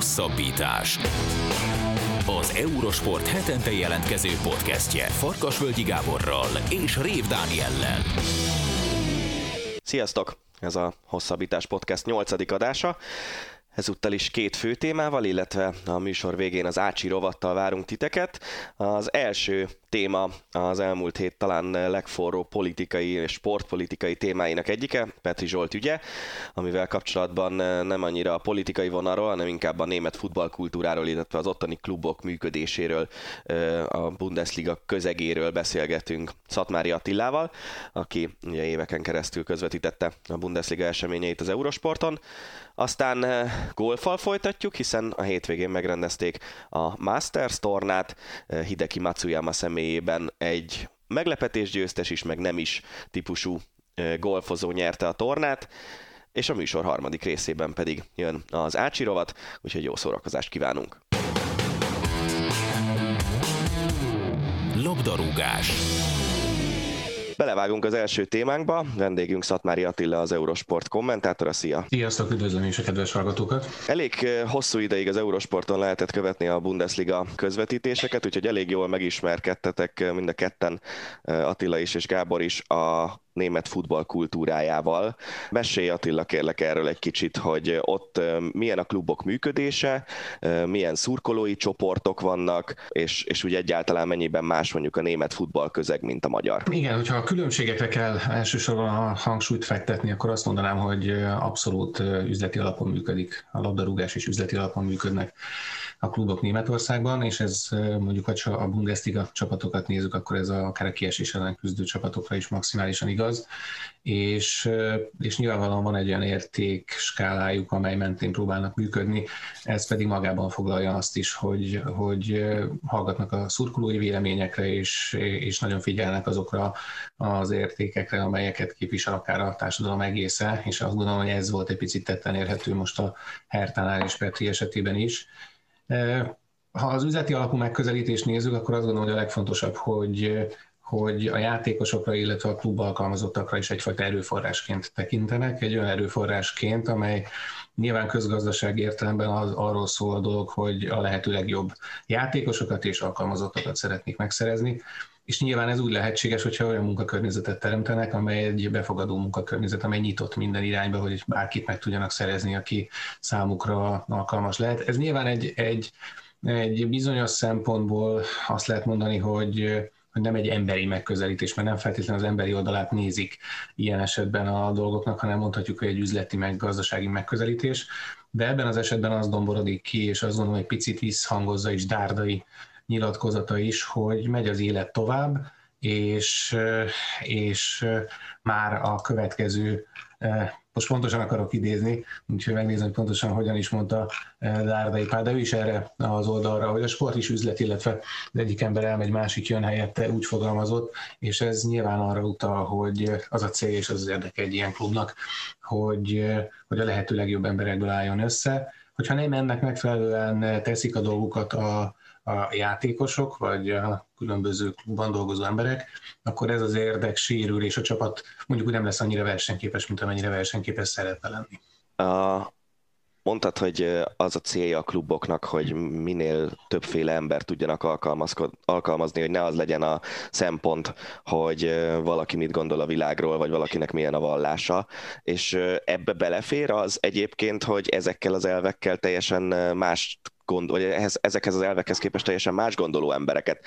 Hosszabbítás. Az Eurosport hetente jelentkező podcastje Farkasvölgyi Gáborral és Rév Dániellel. Sziasztok! Ez a Hosszabbítás Podcast 8. adása. Ezúttal is két fő témával, illetve a műsor végén az Ácsi rovattal várunk titeket. Az első téma az elmúlt hét talán legforró politikai és sportpolitikai témáinak egyike, Petri Zsolt ügye, amivel kapcsolatban nem annyira a politikai vonalról, hanem inkább a német futballkultúráról, illetve az ottani klubok működéséről, a Bundesliga közegéről beszélgetünk Szatmári Attilával, aki ugye éveken keresztül közvetítette a Bundesliga eseményeit az Eurosporton. Aztán golfal folytatjuk, hiszen a hétvégén megrendezték a Masters tornát, Hideki Matsuyama személyében egy meglepetés győztes is, meg nem is típusú golfozó nyerte a tornát, és a műsor harmadik részében pedig jön az Ácsi rovat, úgyhogy jó szórakozást kívánunk! Labdarúgás Belevágunk az első témánkba. Vendégünk Szatmári Attila, az Eurosport kommentátora. Szia! Sziasztok, üdvözlöm is a kedves hallgatókat! Elég hosszú ideig az Eurosporton lehetett követni a Bundesliga közvetítéseket, úgyhogy elég jól megismerkedtetek mind a ketten, Attila is és Gábor is a német futball kultúrájával. Mesélj Attila kérlek erről egy kicsit, hogy ott milyen a klubok működése, milyen szurkolói csoportok vannak, és, és úgy egyáltalán mennyiben más mondjuk a német futball közeg, mint a magyar. Igen, hogyha a különbségekre kell elsősorban a hangsúlyt fektetni, akkor azt mondanám, hogy abszolút üzleti alapon működik. A labdarúgás is üzleti alapon működnek a klubok Németországban, és ez mondjuk, ha a Bundesliga csapatokat nézzük, akkor ez a, akár a kiesés ellen küzdő csapatokra is maximálisan igaz, és, és nyilvánvalóan van egy olyan érték skálájuk, amely mentén próbálnak működni, ez pedig magában foglalja azt is, hogy, hogy hallgatnak a szurkolói véleményekre, és, és nagyon figyelnek azokra az értékekre, amelyeket képvisel akár a társadalom egésze, és azt gondolom, hogy ez volt egy picit tetten érhető most a Hertánál és Petri esetében is, ha az üzleti alapú megközelítést nézzük, akkor azt gondolom, hogy a legfontosabb, hogy hogy a játékosokra, illetve a klub alkalmazottakra is egyfajta erőforrásként tekintenek, egy olyan erőforrásként, amely nyilván közgazdaság értelemben az, arról szól a dolog, hogy a lehető legjobb játékosokat és alkalmazottakat szeretnék megszerezni, és nyilván ez úgy lehetséges, hogyha olyan munkakörnyezetet teremtenek, amely egy befogadó munkakörnyezet, amely nyitott minden irányba, hogy bárkit meg tudjanak szerezni, aki számukra alkalmas lehet. Ez nyilván egy, egy, egy bizonyos szempontból azt lehet mondani, hogy hogy nem egy emberi megközelítés, mert nem feltétlenül az emberi oldalát nézik ilyen esetben a dolgoknak, hanem mondhatjuk, hogy egy üzleti meg gazdasági megközelítés. De ebben az esetben az domborodik ki, és azt gondolom, hogy picit visszhangozza is Dárdai nyilatkozata is, hogy megy az élet tovább, és, és már a következő, most pontosan akarok idézni, úgyhogy megnézem, hogy pontosan hogyan is mondta Dárdai Pál, de ő is erre az oldalra, hogy a sport is üzlet, illetve az egyik ember elmegy, másik jön helyette, úgy fogalmazott, és ez nyilván arra utal, hogy az a cél és az az érdeke egy ilyen klubnak, hogy, hogy a lehető legjobb emberekből álljon össze, hogyha nem ennek megfelelően teszik a dolgukat a, a játékosok, vagy a különböző klubban dolgozó emberek, akkor ez az érdek sérül, és a csapat mondjuk úgy nem lesz annyira versenyképes, mint amennyire versenyképes szeretne lenni. A, mondtad, hogy az a célja a kluboknak, hogy minél többféle ember tudjanak alkalmazni, hogy ne az legyen a szempont, hogy valaki mit gondol a világról, vagy valakinek milyen a vallása, és ebbe belefér az egyébként, hogy ezekkel az elvekkel teljesen más gond, vagy ehhez, ezekhez az elvekhez képest teljesen más gondoló embereket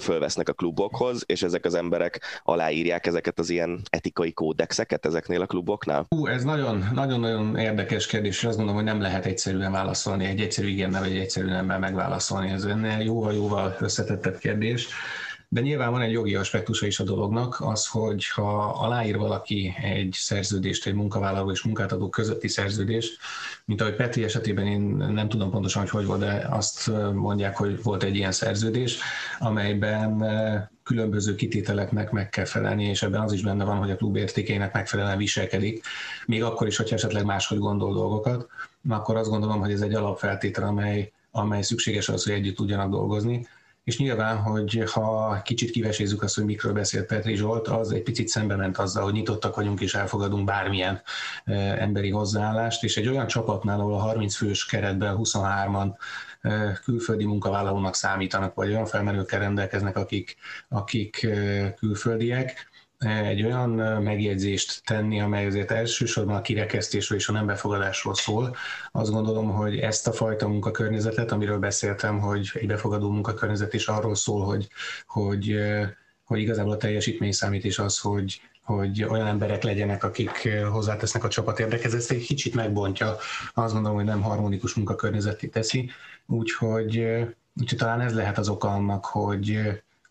fölvesznek a klubokhoz, és ezek az emberek aláírják ezeket az ilyen etikai kódexeket ezeknél a kluboknál? Hú, ez nagyon-nagyon érdekes kérdés, és azt gondolom, hogy nem lehet egyszerűen válaszolni, egy egyszerű igennel vagy egy egyszerű nemmel megválaszolni. Ez ennél jóval-jóval összetettebb kérdés. De nyilván van egy jogi aspektusa is a dolognak, az, hogy ha aláír valaki egy szerződést, egy munkavállaló és munkáltató közötti szerződést, mint ahogy Petri esetében én nem tudom pontosan, hogy hogy volt, de azt mondják, hogy volt egy ilyen szerződés, amelyben különböző kitételeknek meg kell felelni, és ebben az is benne van, hogy a klub értékeinek megfelelően viselkedik, még akkor is, hogyha esetleg máshogy gondol dolgokat, akkor azt gondolom, hogy ez egy alapfeltétel, amely, amely szükséges az, hogy együtt tudjanak dolgozni és nyilván, hogy ha kicsit kivesézzük azt, hogy mikről beszélt Petri Zsolt, az egy picit szembe ment azzal, hogy nyitottak vagyunk és elfogadunk bármilyen emberi hozzáállást, és egy olyan csapatnál, ahol a 30 fős keretben 23-an külföldi munkavállalónak számítanak, vagy olyan felmerőkkel rendelkeznek, akik, akik külföldiek, egy olyan megjegyzést tenni, amely azért elsősorban a kirekesztésről és a nem befogadásról szól. Azt gondolom, hogy ezt a fajta munkakörnyezetet, amiről beszéltem, hogy egy befogadó munkakörnyezet is arról szól, hogy, hogy, hogy igazából a teljesítmény számít, és az, hogy, hogy olyan emberek legyenek, akik hozzátesznek a csapat érdekhez. Ezt egy kicsit megbontja, azt gondolom, hogy nem harmonikus munkakörnyezeté teszi, úgyhogy, úgyhogy talán ez lehet az oka annak, hogy,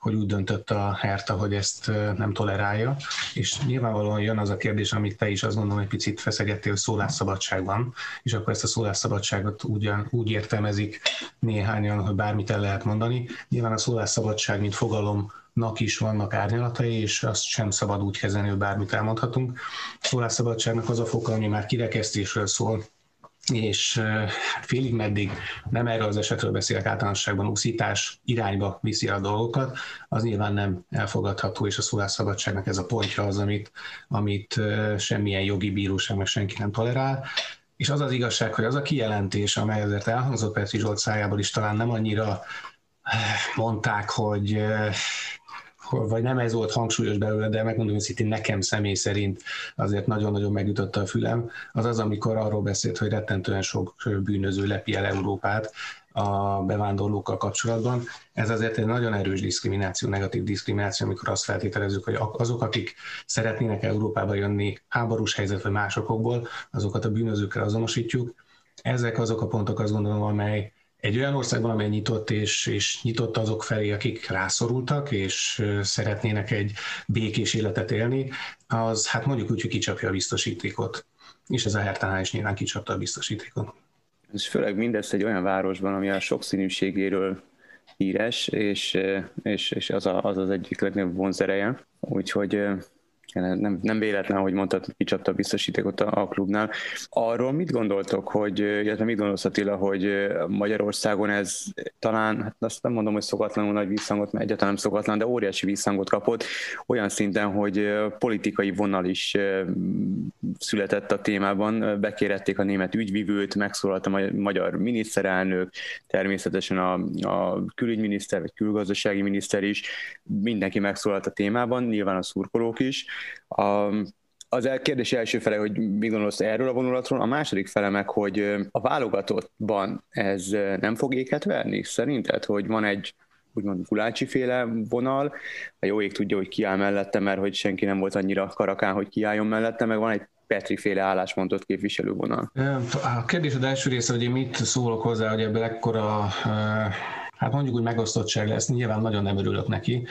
hogy úgy döntött a Herta, hogy ezt nem tolerálja, és nyilvánvalóan jön az a kérdés, amit te is azt gondolom egy picit feszegettél, hogy szólásszabadság van, és akkor ezt a szólásszabadságot úgy, úgy értelmezik néhányan, hogy bármit el lehet mondani. Nyilván a szólásszabadság, mint fogalomnak is vannak árnyalatai, és azt sem szabad úgy kezelni, hogy bármit elmondhatunk. Szólásszabadságnak az a foka, ami már kirekesztésről szól, és félig meddig nem erről az esetről beszélek általánosságban, úszítás irányba viszi a dolgokat, az nyilván nem elfogadható, és a szólásszabadságnak ez a pontja az, amit, amit semmilyen jogi bíróság meg senki nem tolerál. És az az igazság, hogy az a kijelentés, amely azért elhangzott Petri Zsolt szájából is talán nem annyira mondták, hogy vagy nem ez volt hangsúlyos belőle, de megmondom őszintén, nekem személy szerint azért nagyon-nagyon megütötte a fülem, az az, amikor arról beszélt, hogy rettentően sok bűnöző lepi el Európát, a bevándorlókkal kapcsolatban. Ez azért egy nagyon erős diszkrimináció, negatív diszkrimináció, amikor azt feltételezzük, hogy azok, akik szeretnének Európába jönni háborús helyzet vagy másokból, azokat a bűnözőkkel azonosítjuk. Ezek azok a pontok, azt gondolom, amely egy olyan országban, amely nyitott és, és nyitott azok felé, akik rászorultak, és szeretnének egy békés életet élni, az hát mondjuk úgy, hogy kicsapja a biztosítékot. És ez a Hertánál is nyilván kicsapta a biztosítékot. És főleg mindez egy olyan városban, ami a sokszínűségéről híres, és, és, és az, a, az az egyik legnagyobb vonzereje. Úgyhogy nem, nem véletlen, hogy mondtad, hogy kicsapta a biztosítékot a, a klubnál. Arról mit gondoltok, hogy, illetve mit gondolsz Attila, hogy Magyarországon ez talán, hát azt nem mondom, hogy szokatlanul nagy visszhangot, mert egyáltalán nem szokatlan, de óriási visszhangot kapott, olyan szinten, hogy politikai vonal is született a témában, bekérették a német ügyvivőt, megszólalt a magyar miniszterelnök, természetesen a, a külügyminiszter, vagy külgazdasági miniszter is, mindenki megszólalt a témában, nyilván a szurkolók is, a, az kérdés első fele, hogy mi gondolsz erről a vonulatról, a második fele meg, hogy a válogatottban ez nem fog éket verni szerinted, hogy van egy úgymond Gulácsi féle vonal, a jó ég tudja, hogy kiáll mellette, mert hogy senki nem volt annyira karakán, hogy kiálljon mellette, meg van egy Petri féle álláspontot képviselő vonal. A kérdés az első része, hogy én mit szólok hozzá, hogy ebből ekkora hát mondjuk úgy megosztottság lesz, nyilván nagyon nem örülök neki,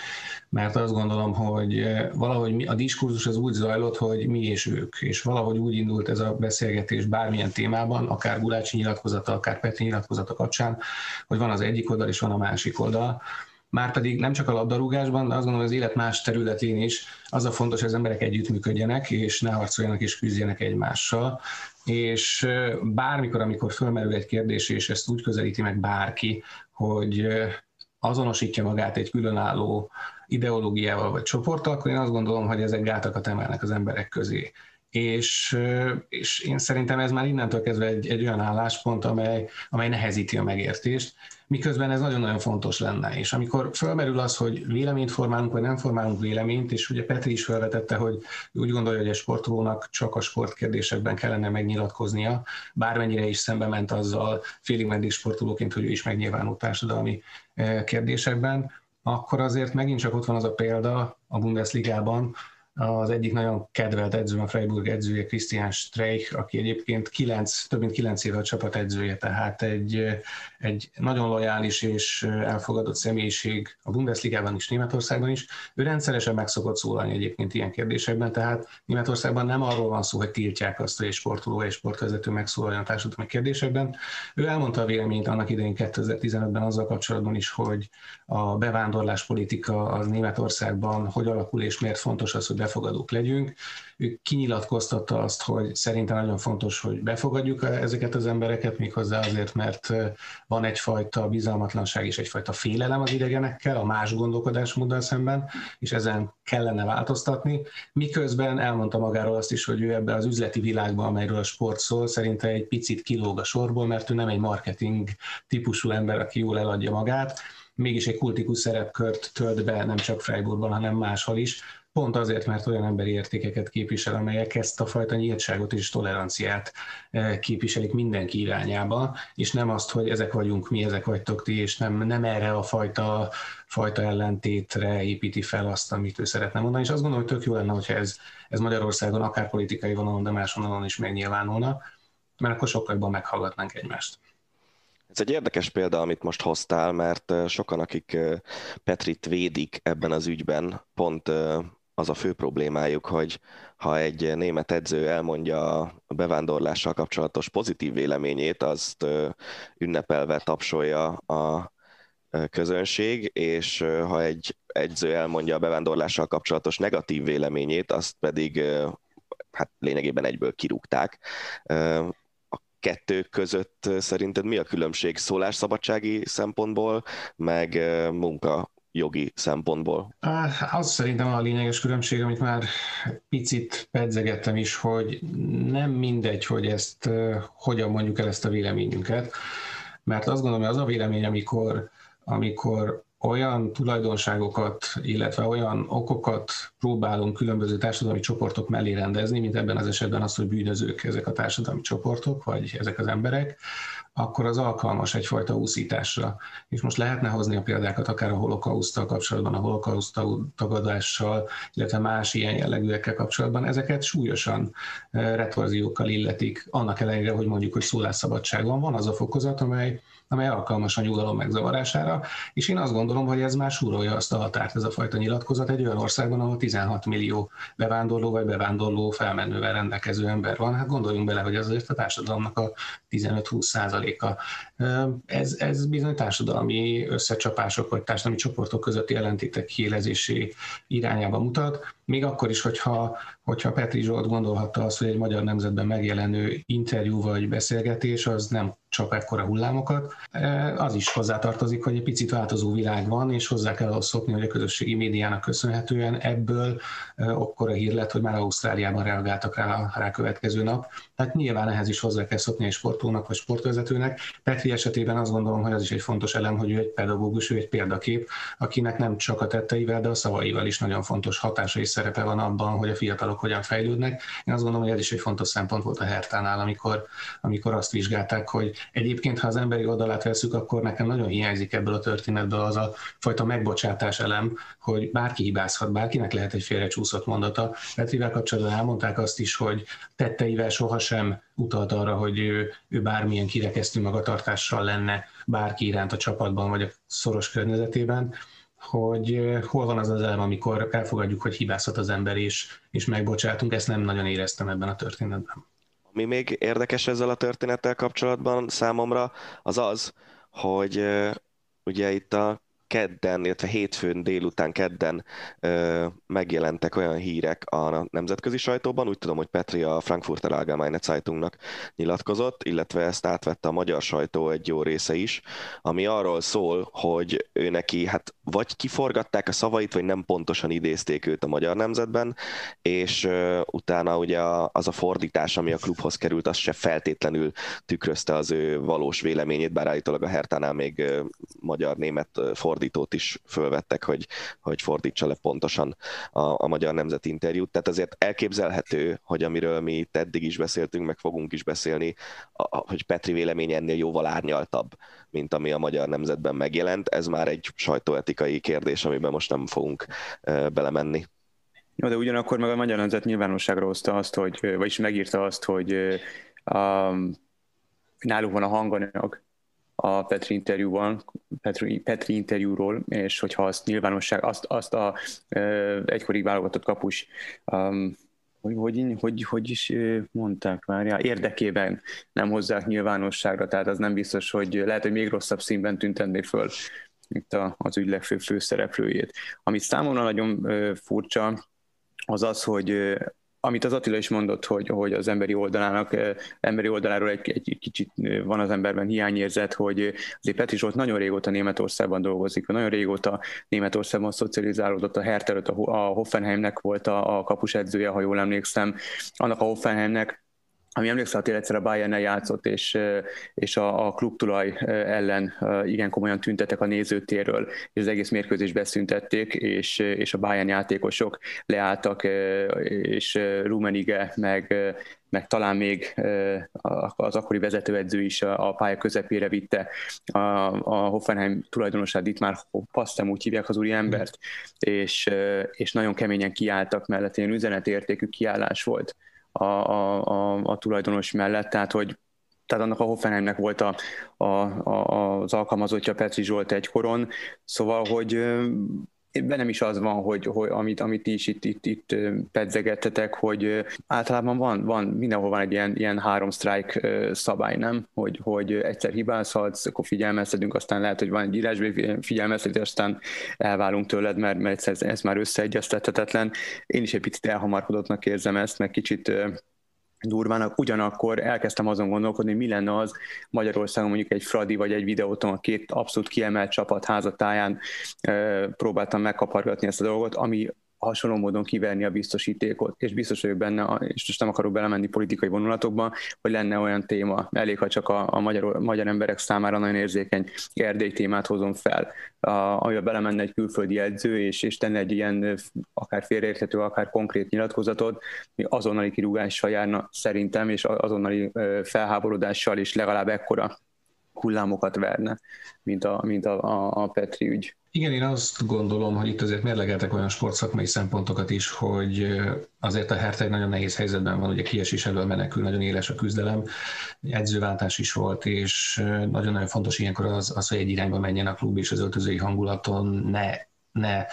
mert azt gondolom, hogy eh, valahogy a diskurzus az úgy zajlott, hogy mi és ők, és valahogy úgy indult ez a beszélgetés bármilyen témában, akár Gulácsi nyilatkozata, akár Petri nyilatkozata kapcsán, hogy van az egyik oldal és van a másik oldal, Márpedig nem csak a labdarúgásban, de azt gondolom, hogy az élet más területén is az a fontos, hogy az emberek együttműködjenek, és ne harcoljanak és küzdjenek egymással. És eh, bármikor, amikor fölmerül egy kérdés, és ezt úgy közelíti meg bárki, hogy azonosítja magát egy különálló ideológiával vagy csoporttal, akkor én azt gondolom, hogy ezek gátakat emelnek az emberek közé. És, és én szerintem ez már innentől kezdve egy, egy olyan álláspont, amely, amely nehezíti a megértést, miközben ez nagyon-nagyon fontos lenne. És amikor fölmerül az, hogy véleményt formálunk, vagy nem formálunk véleményt, és ugye Petri is felvetette, hogy úgy gondolja, hogy egy sportolónak csak a sportkérdésekben kellene megnyilatkoznia, bármennyire is szembe ment azzal félig meddig sportolóként, hogy ő is megnyilvánult társadalmi eh, kérdésekben, akkor azért megint csak ott van az a példa a Bundesligában, az egyik nagyon kedvelt edző, a Freiburg edzője, Christian Streich, aki egyébként kilenc, több mint kilenc éve a csapat edzője, tehát egy, egy nagyon lojális és elfogadott személyiség a Bundesligában is, Németországban is. Ő rendszeresen meg szokott szólalni egyébként ilyen kérdésekben, tehát Németországban nem arról van szó, hogy tiltják azt, hogy egy sportoló és sportvezető megszólaljon a társadalmi kérdésekben. Ő elmondta a véleményt annak idején 2015-ben azzal kapcsolatban is, hogy a bevándorlás politika az Németországban hogy alakul és miért fontos az, hogy befogadók legyünk. Ő kinyilatkoztatta azt, hogy szerintem nagyon fontos, hogy befogadjuk ezeket az embereket, méghozzá azért, mert van egyfajta bizalmatlanság és egyfajta félelem az idegenekkel, a más gondolkodásmóddal szemben, és ezen kellene változtatni. Miközben elmondta magáról azt is, hogy ő ebbe az üzleti világban, amelyről a sport szól, szerinte egy picit kilóg a sorból, mert ő nem egy marketing típusú ember, aki jól eladja magát, mégis egy kultikus szerepkört tölt be nem csak Freiburgban, hanem máshol is, pont azért, mert olyan emberi értékeket képvisel, amelyek ezt a fajta nyíltságot és toleranciát eh, képviselik mindenki irányába, és nem azt, hogy ezek vagyunk mi, ezek vagytok ti, és nem, nem erre a fajta, fajta ellentétre építi fel azt, amit ő szeretne mondani, és azt gondolom, hogy tök jó lenne, hogyha ez, ez Magyarországon akár politikai vonalon, de más vonalon is megnyilvánulna, mert akkor sokkal jobban meghallgatnánk egymást. Ez egy érdekes példa, amit most hoztál, mert sokan, akik Petrit védik ebben az ügyben, pont az a fő problémájuk, hogy ha egy német edző elmondja a bevándorlással kapcsolatos pozitív véleményét, azt ünnepelve tapsolja a közönség, és ha egy edző elmondja a bevándorlással kapcsolatos negatív véleményét, azt pedig hát lényegében egyből kirúgták. Kettő között szerinted mi a különbség szólásszabadsági szempontból, meg munka jogi szempontból? Az szerintem a lényeges különbség, amit már picit pedzegettem is, hogy nem mindegy, hogy ezt hogyan mondjuk el ezt a véleményünket, mert azt gondolom, hogy az a vélemény, amikor, amikor olyan tulajdonságokat, illetve olyan okokat próbálunk különböző társadalmi csoportok mellé rendezni, mint ebben az esetben az, hogy bűnözők ezek a társadalmi csoportok, vagy ezek az emberek, akkor az alkalmas egyfajta úszításra. És most lehetne hozni a példákat akár a holokausztal kapcsolatban, a holokauszt tagadással, illetve más ilyen jellegűekkel kapcsolatban. Ezeket súlyosan eh, retorziókkal illetik, annak ellenére, hogy mondjuk, hogy szólásszabadság van. Van az a fokozat, amely amely alkalmas a nyugalom megzavarására, és én azt gondolom, hogy ez már súrolja azt a határt, ez a fajta nyilatkozat egy olyan országban, ahol 16 millió bevándorló vagy bevándorló felmenővel rendelkező ember van. Hát gondoljunk bele, hogy ez azért a társadalomnak a 15-20 százaléka. Ez, ez bizony társadalmi összecsapások vagy társadalmi csoportok közötti ellentétek kiélezésé irányába mutat, még akkor is, hogyha, hogyha Petri Zsolt gondolhatta azt, hogy egy magyar nemzetben megjelenő interjú vagy beszélgetés az nem csap ekkora hullámokat. E, az is hozzátartozik, hogy egy picit változó világ van, és hozzá kell ahhoz szokni, hogy a közösségi médiának köszönhetően ebből e, akkora hír lett, hogy már Ausztráliában reagáltak rá a következő nap. Tehát nyilván ehhez is hozzá kell szokni egy sportolónak vagy sportvezetőnek. Petri esetében azt gondolom, hogy az is egy fontos elem, hogy ő egy pedagógus, ő egy példakép, akinek nem csak a tetteivel, de a szavaival is nagyon fontos hatása és szerepe van abban, hogy a fiatalok hogyan fejlődnek. Én azt gondolom, hogy ez is egy fontos szempont volt a Hertánál, amikor, amikor azt vizsgálták, hogy egyébként, ha az emberi oldalát veszük, akkor nekem nagyon hiányzik ebből a történetből az a fajta megbocsátás elem, hogy bárki hibázhat, bárkinek lehet egy félrecsúszott mondata. Petrivel kapcsolatban elmondták azt is, hogy tetteivel sohasem utalt arra, hogy ő, ő bármilyen kirekesztő magatartással lenne bárki iránt a csapatban vagy a szoros környezetében hogy hol van az az elem, amikor elfogadjuk, hogy hibázhat az ember, és, és megbocsátunk, ezt nem nagyon éreztem ebben a történetben. Ami még érdekes ezzel a történettel kapcsolatban számomra, az az, hogy ugye itt a kedden, illetve hétfőn délután kedden ö, megjelentek olyan hírek a nemzetközi sajtóban, úgy tudom, hogy Petri a Frankfurter Allgemeine Zeitungnak nyilatkozott, illetve ezt átvette a magyar sajtó egy jó része is, ami arról szól, hogy ő neki hát vagy kiforgatták a szavait, vagy nem pontosan idézték őt a magyar nemzetben, és ö, utána ugye az a fordítás, ami a klubhoz került, az se feltétlenül tükrözte az ő valós véleményét, bár állítólag a Hertánál még magyar-német fordítás fordítót is fölvettek, hogy, hogy fordítsa le pontosan a, a magyar nemzeti interjút. Tehát azért elképzelhető, hogy amiről mi itt eddig is beszéltünk, meg fogunk is beszélni, a, hogy Petri vélemény ennél jóval árnyaltabb, mint ami a magyar nemzetben megjelent. Ez már egy sajtóetikai kérdés, amiben most nem fogunk e, belemenni. Jó, de ugyanakkor meg a magyar nemzet nyilvánosságra hozta azt, hogy, vagyis megírta azt, hogy um, náluk van a hanganyag, a Petri interjúban, Petri, Petri interjúról, és hogyha azt nyilvánosság, azt, azt a uh, egykori válogatott kapus um, hogy, hogy, hogy, hogy is mondták már, ja, érdekében nem hozzák nyilvánosságra, tehát az nem biztos, hogy lehet, hogy még rosszabb színben tüntenné föl itt a, az ügy legfőbb főszereplőjét. Amit számomra nagyon furcsa, az az, hogy amit az Attila is mondott, hogy, hogy az emberi oldalának, emberi oldaláról egy, egy kicsit van az emberben hiányérzet, hogy azért Petri Zsolt nagyon régóta Németországban dolgozik, nagyon régóta Németországban szocializálódott, a Hertha a Hoffenheimnek volt a, a kapusedzője, ha jól emlékszem, annak a Hoffenheimnek ami emlékszel, hogy egyszer a bayern játszott, és, és a, a klubtulaj ellen igen komolyan tüntetek a nézőtérről, és az egész mérkőzést beszüntették, és, és a Bayern játékosok leálltak, és Rumenige, meg, meg talán még az akkori vezetőedző is a pálya közepére vitte a, a Hoffenheim tulajdonosát, itt már Pasztem úgy hívják az úri embert, és, és nagyon keményen kiálltak mellett, ilyen üzenetértékű kiállás volt a, a, a, a tulajdonos mellett, tehát hogy tehát annak a Hoffenheimnek volt a, a, a, az alkalmazottja Petri Zsolt egykoron, szóval, hogy nem is az van, hogy, hogy amit, amit is itt, itt, itt pedzegettetek, hogy általában van, van, mindenhol van egy ilyen, ilyen három strike szabály, nem? Hogy, hogy egyszer hibázhatsz, akkor figyelmeztetünk, aztán lehet, hogy van egy írásbeli figyelmeztetés, aztán elválunk tőled, mert, mert ez, ez már összeegyeztethetetlen. Én is egy picit elhamarkodottnak érzem ezt, meg kicsit durvának, ugyanakkor elkezdtem azon gondolkodni, mi lenne az Magyarországon mondjuk egy Fradi vagy egy videóton a két abszolút kiemelt csapat házatáján e, próbáltam megkapargatni ezt a dolgot, ami hasonló módon kiverni a biztosítékot, és biztos vagyok benne, és most nem akarok belemenni politikai vonulatokba, hogy lenne olyan téma, elég, ha csak a, a magyar, magyar emberek számára nagyon érzékeny Erdély témát hozom fel, a, amivel belemenne egy külföldi edző, és, és tenne egy ilyen akár félreérthető, akár konkrét nyilatkozatot, mi azonnali kirúgással járna szerintem, és azonnali felháborodással is legalább ekkora hullámokat verne, mint a, mint a, a, a Petri ügy. Igen, én azt gondolom, hogy itt azért mérlegeltek olyan sportszakmai szempontokat is, hogy azért a Hertha egy nagyon nehéz helyzetben van, ugye kiesés elől menekül, nagyon éles a küzdelem, edzőváltás is volt, és nagyon-nagyon fontos ilyenkor az, az, hogy egy irányba menjen a klub, és az öltözői hangulaton ne ne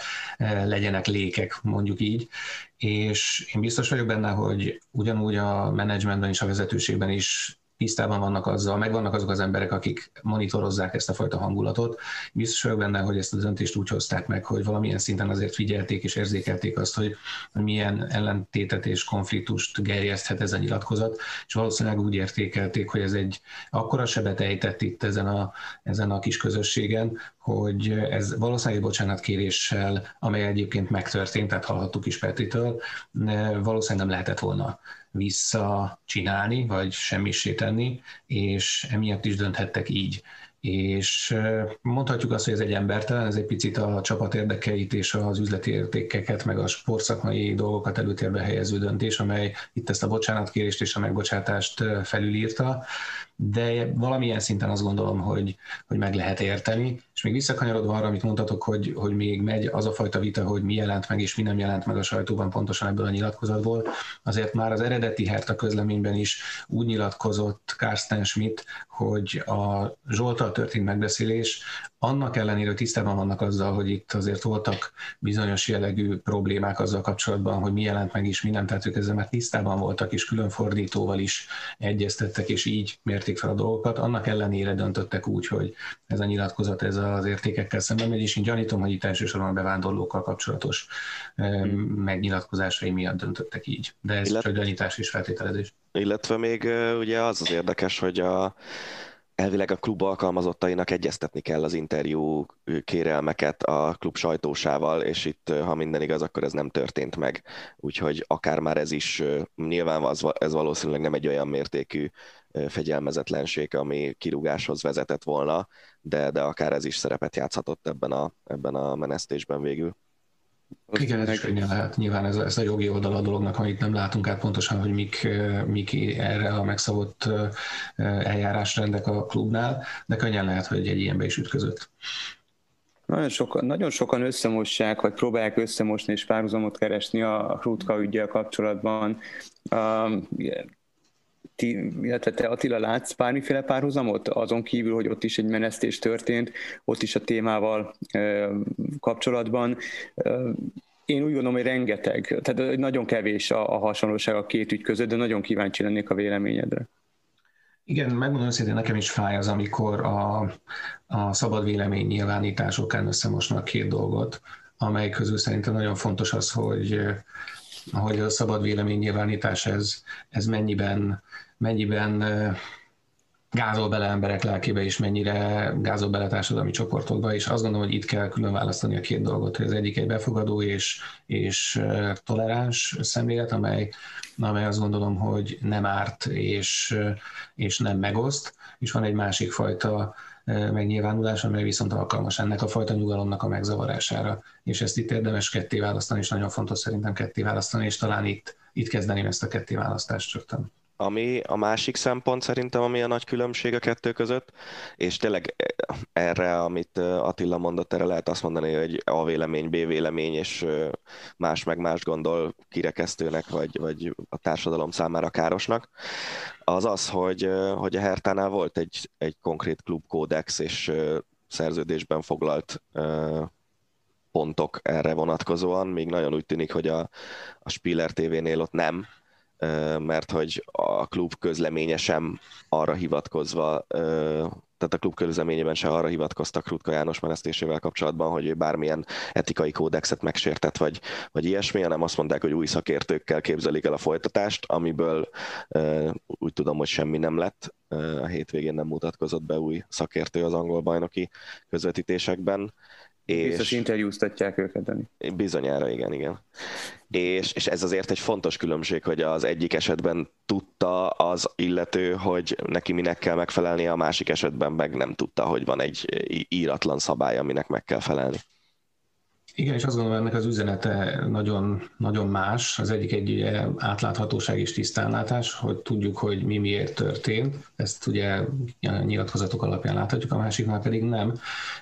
legyenek lékek, mondjuk így. És én biztos vagyok benne, hogy ugyanúgy a menedzsmentben és a vezetőségben is tisztában vannak azzal, meg vannak azok az emberek, akik monitorozzák ezt a fajta hangulatot. Biztos vagyok benne, hogy ezt a döntést úgy hozták meg, hogy valamilyen szinten azért figyelték és érzékelték azt, hogy milyen ellentétet és konfliktust gerjeszthet ez a nyilatkozat, és valószínűleg úgy értékelték, hogy ez egy akkora sebet ejtett itt ezen a, ezen a kis közösségen, hogy ez valószínűleg bocsánatkéréssel, amely egyébként megtörtént, tehát hallhattuk is Petritől, valószínűleg nem lehetett volna visszacsinálni, vagy semmisé tenni, és emiatt is dönthettek így. És mondhatjuk azt, hogy ez egy embertelen, ez egy picit a csapat érdekeit és az üzleti értékeket, meg a sportszakmai dolgokat előtérbe helyező döntés, amely itt ezt a bocsánatkérést és a megbocsátást felülírta de valamilyen szinten azt gondolom, hogy, hogy meg lehet érteni. És még visszakanyarodva arra, amit mondtatok, hogy, hogy még megy az a fajta vita, hogy mi jelent meg és mi nem jelent meg a sajtóban pontosan ebből a nyilatkozatból, azért már az eredeti Herta közleményben is úgy nyilatkozott Carsten Schmidt, hogy a Zsoltal történt megbeszélés annak ellenére, tisztában vannak azzal, hogy itt azért voltak bizonyos jellegű problémák azzal kapcsolatban, hogy mi jelent meg is, mi nem, tehát ők ezzel már tisztában voltak, és külön fordítóval is egyeztettek, és így mérték fel a dolgokat. Annak ellenére döntöttek úgy, hogy ez a nyilatkozat ez az értékekkel szemben megy, és én gyanítom, hogy itt elsősorban a bevándorlókkal kapcsolatos hmm. megnyilatkozásai miatt döntöttek így. De ez Illet... csak gyanítás és feltételezés. Illetve még ugye az az érdekes, hogy a elvileg a klub alkalmazottainak egyeztetni kell az interjú kérelmeket a klub sajtósával, és itt, ha minden igaz, akkor ez nem történt meg. Úgyhogy akár már ez is, nyilván ez valószínűleg nem egy olyan mértékű fegyelmezetlenség, ami kirúgáshoz vezetett volna, de, de akár ez is szerepet játszhatott ebben a, ebben a menesztésben végül. Igen, ez is könnyen lehet. Nyilván ez, ez a jogi oldal a dolognak, amit nem látunk át pontosan, hogy mik, mik erre a megszabott eljárásrendek a klubnál, de könnyen lehet, hogy egy ilyenbe is ütközött. Nagyon sokan, nagyon sokan összemossák, vagy próbálják összemosni és párhuzamot keresni a Hrutka ügyel kapcsolatban. Um, ti, illetve te Attila látsz bármiféle párhuzamot, azon kívül, hogy ott is egy menesztés történt, ott is a témával e, kapcsolatban. Én úgy gondolom, hogy rengeteg, tehát nagyon kevés a, a hasonlóság a két ügy között, de nagyon kíváncsi lennék a véleményedre. Igen, megmondom őszintén, nekem is fáj az, amikor a, a szabad vélemény nyilvánításokán összemosnak két dolgot, amely közül szerintem nagyon fontos az, hogy hogy a szabad véleménynyilvánítás ez, ez mennyiben, mennyiben gázol bele emberek lelkébe, és mennyire gázol bele társadalmi csoportokba, és azt gondolom, hogy itt kell külön választani a két dolgot, hogy az egyik egy befogadó és, és toleráns szemlélet, amely, amely azt gondolom, hogy nem árt és, és nem megoszt, és van egy másik fajta megnyilvánulás, amely viszont alkalmas ennek a fajta nyugalomnak a megzavarására. És ezt itt érdemes ketté választani, és nagyon fontos szerintem ketté választani, és talán itt, itt kezdeném ezt a ketté választást rögtön ami a másik szempont szerintem, ami a nagy különbség a kettő között, és tényleg erre, amit Attila mondott, erre lehet azt mondani, hogy A vélemény, B vélemény, és más meg más gondol kirekesztőnek, vagy, vagy a társadalom számára károsnak, az az, hogy, hogy a Hertánál volt egy, egy konkrét klubkódex, és szerződésben foglalt pontok erre vonatkozóan, még nagyon úgy tűnik, hogy a, a Spiller TV-nél ott nem, mert hogy a klub közleménye sem arra hivatkozva, tehát a klub közleményében se arra hivatkoztak Rutka János menesztésével kapcsolatban, hogy ő bármilyen etikai kódexet megsértett, vagy, vagy ilyesmi, hanem azt mondták, hogy új szakértőkkel képzelik el a folytatást, amiből úgy tudom, hogy semmi nem lett. A hétvégén nem mutatkozott be új szakértő az angol bajnoki közvetítésekben és Biztos interjúztatják őket, Dani. Bizonyára, igen, igen. És, és ez azért egy fontos különbség, hogy az egyik esetben tudta az illető, hogy neki minek kell megfelelnie, a másik esetben meg nem tudta, hogy van egy íratlan szabály, aminek meg kell felelni. Igen, és azt gondolom, ennek az üzenete nagyon, nagyon más. Az egyik egy ugye, átláthatóság és tisztánlátás, hogy tudjuk, hogy mi miért történt. Ezt ugye nyilatkozatok alapján láthatjuk, a másiknál pedig nem.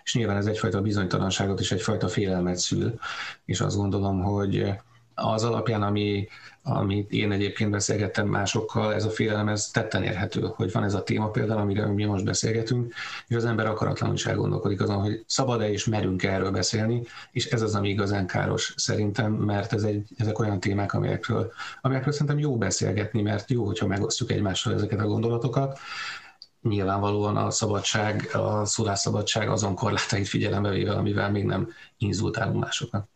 És nyilván ez egyfajta bizonytalanságot és egyfajta félelmet szül. És azt gondolom, hogy az alapján, ami, amit én egyébként beszélgettem másokkal, ez a félelem ez tetten érhető, hogy van ez a téma például, amire mi most beszélgetünk, és az ember akaratlanul is elgondolkodik azon, hogy szabad-e és merünk erről beszélni, és ez az, ami igazán káros szerintem, mert ez egy, ezek olyan témák, amelyekről, amelyekről szerintem jó beszélgetni, mert jó, hogyha megosztjuk egymással ezeket a gondolatokat, nyilvánvalóan a szabadság, a szólásszabadság azon korlátait figyelembe véve, amivel még nem inzultálunk másokat.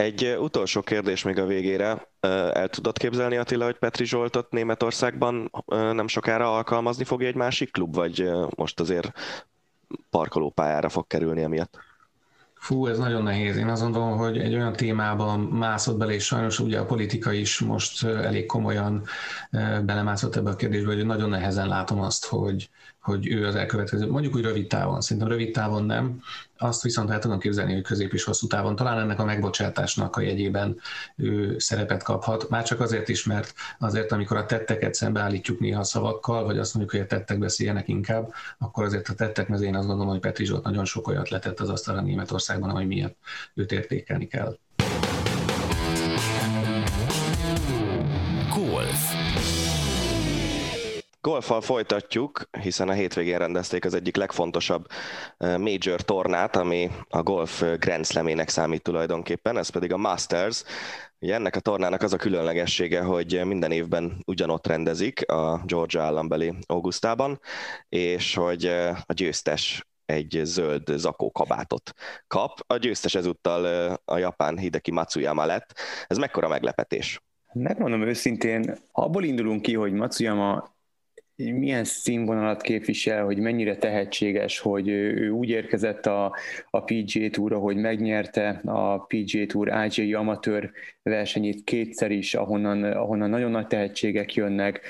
Egy utolsó kérdés még a végére. El tudod képzelni, Attila, hogy Petri Zsoltot Németországban nem sokára alkalmazni fogja egy másik klub, vagy most azért parkolópályára fog kerülni emiatt? Fú, ez nagyon nehéz. Én azt gondolom, hogy egy olyan témában mászott bele, és sajnos ugye a politika is most elég komolyan belemászott ebbe a kérdésbe, hogy nagyon nehezen látom azt, hogy, hogy ő az elkövetkező, mondjuk úgy rövid távon, szerintem rövid távon nem, azt viszont el tudom képzelni, hogy közép és hosszú távon talán ennek a megbocsátásnak a jegyében ő szerepet kaphat, már csak azért is, mert azért, amikor a tetteket szembeállítjuk néha szavakkal, vagy azt mondjuk, hogy a tettek beszéljenek inkább, akkor azért a tettek mezén azt gondolom, hogy Petri Zsolt nagyon sok olyat letett az asztalra Németországban, ami miatt őt értékelni kell. Golfal folytatjuk, hiszen a hétvégén rendezték az egyik legfontosabb major tornát, ami a golf Grand Slamének számít tulajdonképpen, ez pedig a Masters. Ugye ennek a tornának az a különlegessége, hogy minden évben ugyanott rendezik a Georgia állambeli Augustában, és hogy a győztes egy zöld zakó kabátot kap. A győztes ezúttal a japán Hideki Matsuyama lett. Ez mekkora meglepetés? Megmondom őszintén, abból indulunk ki, hogy Matsuyama milyen színvonalat képvisel, hogy mennyire tehetséges, hogy ő úgy érkezett a, a PGA Tour, hogy megnyerte a PGA Tour IGA amatőr versenyét kétszer is, ahonnan, ahonnan nagyon nagy tehetségek jönnek.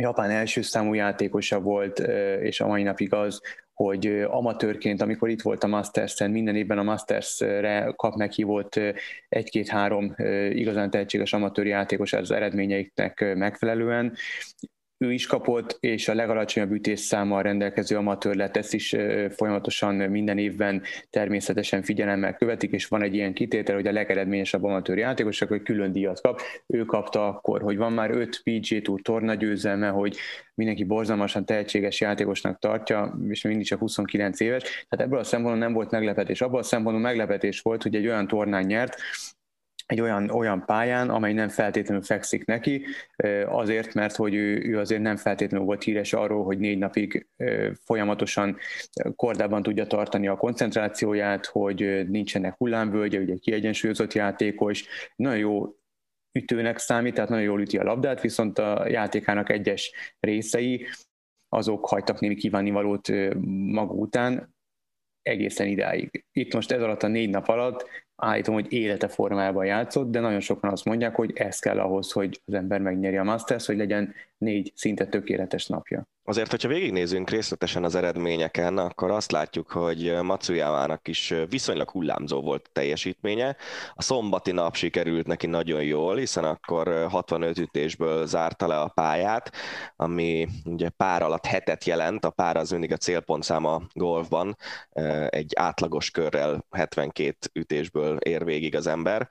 Japán első számú játékosa volt, és a mai napig az, hogy amatőrként, amikor itt volt a Masters-en, minden évben a Masters-re kap meghívott egy-két-három igazán tehetséges amatőr játékos az eredményeiknek megfelelően ő is kapott, és a legalacsonyabb ütésszámmal rendelkező amatőr lett, ezt is folyamatosan minden évben természetesen figyelemmel követik, és van egy ilyen kitétel, hogy a legeredményesebb amatőr játékos, akkor külön díjat kap. Ő kapta akkor, hogy van már 5 PG Tour torna győzelme, hogy mindenki borzalmasan tehetséges játékosnak tartja, és mindig csak 29 éves. Tehát ebből a szempontból nem volt meglepetés. Abból a szempontból meglepetés volt, hogy egy olyan tornán nyert, egy olyan, olyan pályán, amely nem feltétlenül fekszik neki, azért, mert hogy ő, ő azért nem feltétlenül volt híres arról, hogy négy napig folyamatosan kordában tudja tartani a koncentrációját, hogy nincsenek hullámvölgye, ugye kiegyensúlyozott játékos, nagyon jó ütőnek számít, tehát nagyon jól üti a labdát, viszont a játékának egyes részei azok hagytak némi kívánivalót maga után egészen idáig. Itt most ez alatt a négy nap alatt állítom, hogy élete formában játszott, de nagyon sokan azt mondják, hogy ez kell ahhoz, hogy az ember megnyeri a Masters, hogy legyen négy szinte tökéletes napja. Azért, hogyha végignézünk részletesen az eredményeken, akkor azt látjuk, hogy Matsuyamának is viszonylag hullámzó volt a teljesítménye. A szombati nap sikerült neki nagyon jól, hiszen akkor 65 ütésből zárta le a pályát, ami ugye pár alatt hetet jelent, a pár az mindig a célpontszám a golfban, egy átlagos körrel 72 ütésből ér végig az ember.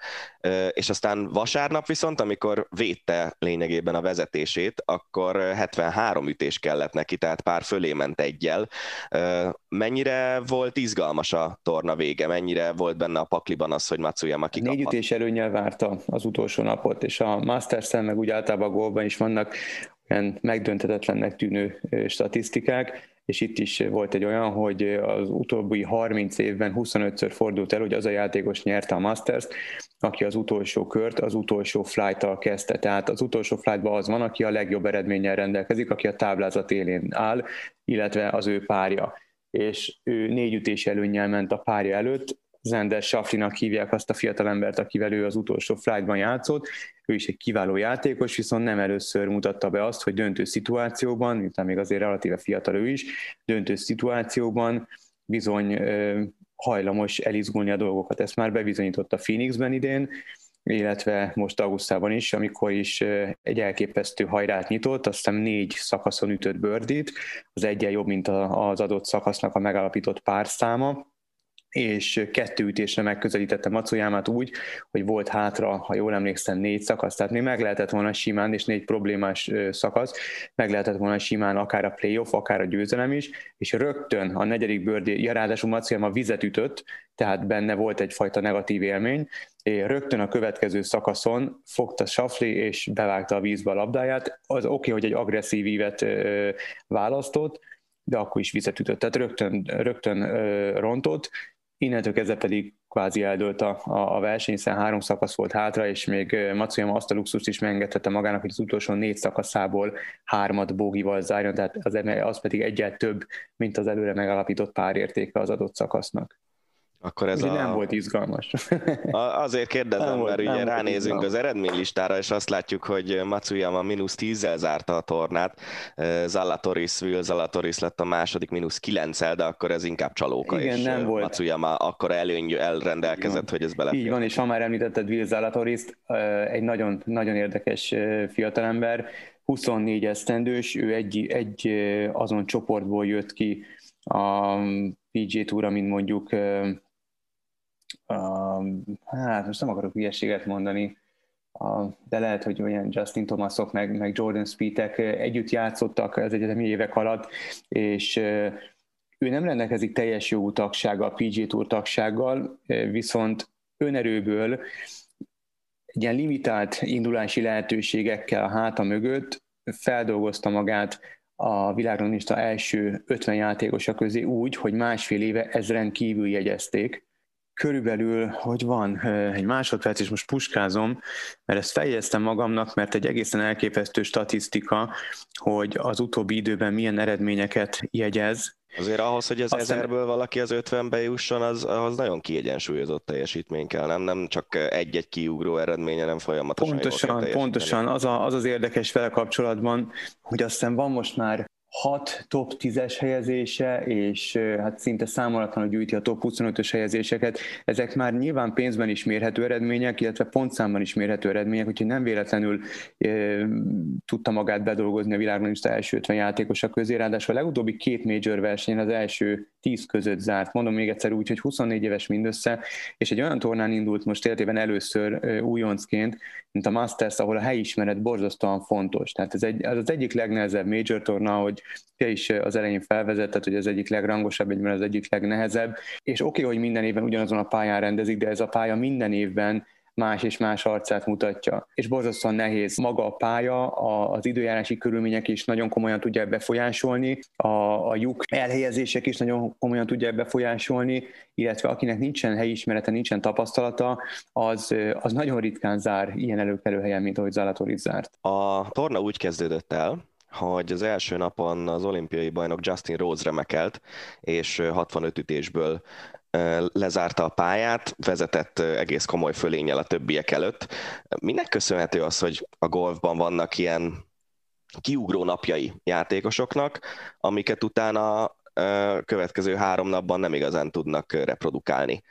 És aztán vasárnap viszont, amikor védte lényegében a vezetését, akkor 73 ütés kellett neki, tehát pár fölé ment egyel. Mennyire volt izgalmas a torna vége? Mennyire volt benne a pakliban az, hogy Matsuyama kikaphat? Négy ütés előnyel várta az utolsó napot, és a Masters-en meg úgy általában a gólban is vannak olyan megdöntetetlennek tűnő statisztikák, és itt is volt egy olyan, hogy az utóbbi 30 évben 25-ször fordult el, hogy az a játékos nyerte a Masters-t, aki az utolsó kört az utolsó flight kezdte. Tehát az utolsó flightban az van, aki a legjobb eredménnyel rendelkezik, aki a táblázat élén áll, illetve az ő párja. És ő négy ütés előnnyel ment a párja előtt, Zender Saflinak hívják azt a fiatalembert, akivel ő az utolsó flightban játszott. Ő is egy kiváló játékos, viszont nem először mutatta be azt, hogy döntő szituációban, miután még azért relatíve fiatal ő is, döntő szituációban bizony hajlamos elizgulni a dolgokat. Ezt már bebizonyította Phoenixben idén, illetve most augusztában is, amikor is egy elképesztő hajrát nyitott, azt hiszem négy szakaszon ütött bőrdít, az egyen jobb, mint az adott szakasznak a megalapított párszáma, és kettő ütésre megközelítette Matsuyamát úgy, hogy volt hátra, ha jól emlékszem, négy szakasz, tehát még meg lehetett volna simán, és négy problémás szakasz, meg lehetett volna simán akár a playoff, akár a győzelem is, és rögtön a negyedik bőrdi, ja, ráadásul Matsuyama vizet ütött, tehát benne volt egyfajta negatív élmény, és rögtön a következő szakaszon fogta Safli és bevágta a vízbe a labdáját. Az oké, okay, hogy egy agresszív ívet választott, de akkor is vizet ütött, tehát rögtön, rögtön rontott, innentől kezdve pedig kvázi eldőlt a, a verseny, hiszen három szakasz volt hátra, és még Matsuyama azt a luxust is megengedhette magának, hogy az utolsó négy szakaszából hármat bógival zárjon, tehát az, az pedig egyet több, mint az előre megalapított párértéke az adott szakasznak. Akkor ez a... nem volt izgalmas. Azért kérdezem, nem mert ugye ránézünk az eredménylistára, és azt látjuk, hogy Matsuyama mínusz 10 zárta a tornát, Zalatoris, Will Zalatoris lett a második mínusz 9 de akkor ez inkább csalóka, Igen, és nem volt. Matsuyama akkor előny elrendelkezett, hogy ez belefér. Így van, és ha már említetted Will Zalatoris, egy nagyon, nagyon érdekes fiatalember, 24 esztendős, ő egy, egy azon csoportból jött ki a PG Tour, mint mondjuk uh, hát most nem akarok hülyeséget mondani, uh, de lehet, hogy olyan Justin Thomasok, meg, meg Jordan Speedek együtt játszottak az egyetemi évek alatt, és uh, ő nem rendelkezik teljes jogú tagsággal, PG Tour tagsággal, viszont önerőből egy ilyen limitált indulási lehetőségekkel a háta mögött feldolgozta magát a világranglista első 50 játékosa közé úgy, hogy másfél éve ezren kívül jegyezték, körülbelül, hogy van egy másodperc, és most puskázom, mert ezt fejeztem magamnak, mert egy egészen elképesztő statisztika, hogy az utóbbi időben milyen eredményeket jegyez. Azért ahhoz, hogy az Aztán... ezerből valaki az 50-be jusson, az, az nagyon kiegyensúlyozott teljesítmény kell, nem, nem csak egy-egy kiugró eredménye, nem folyamatosan Pontosan, pontosan. Az, a, az az érdekes vele kapcsolatban, hogy aztán van most már hat top 10-es helyezése, és hát szinte számolatlanul gyűjti a top 25-ös helyezéseket. Ezek már nyilván pénzben is mérhető eredmények, illetve pontszámban is mérhető eredmények, úgyhogy nem véletlenül e, tudta magát bedolgozni a világon is első 50 játékosak közé, ráadásul a legutóbbi két major versenyen az első 10 között zárt. Mondom még egyszer úgy, hogy 24 éves mindössze, és egy olyan tornán indult most életében először e, újoncként, mint a Masters, ahol a helyismeret borzasztóan fontos. Tehát ez egy, az, az egyik legnehezebb major torna, hogy te is az elején felvezetted, hogy az egyik legrangosabb, egyben az egyik legnehezebb, és oké, okay, hogy minden évben ugyanazon a pályán rendezik, de ez a pálya minden évben más és más arcát mutatja. És borzasztóan nehéz maga a pálya, az időjárási körülmények is nagyon komolyan tudják befolyásolni, a, a lyuk elhelyezések is nagyon komolyan tudják befolyásolni, illetve akinek nincsen helyismerete, nincsen tapasztalata, az, az nagyon ritkán zár ilyen előkelő helyen, mint ahogy Zalatoris zárt. A torna úgy kezdődött el, hogy az első napon az olimpiai bajnok Justin Rhodes remekelt, és 65 ütésből lezárta a pályát, vezetett egész komoly fölényel a többiek előtt. Minek köszönhető az, hogy a golfban vannak ilyen kiugró napjai játékosoknak, amiket utána következő három napban nem igazán tudnak reprodukálni.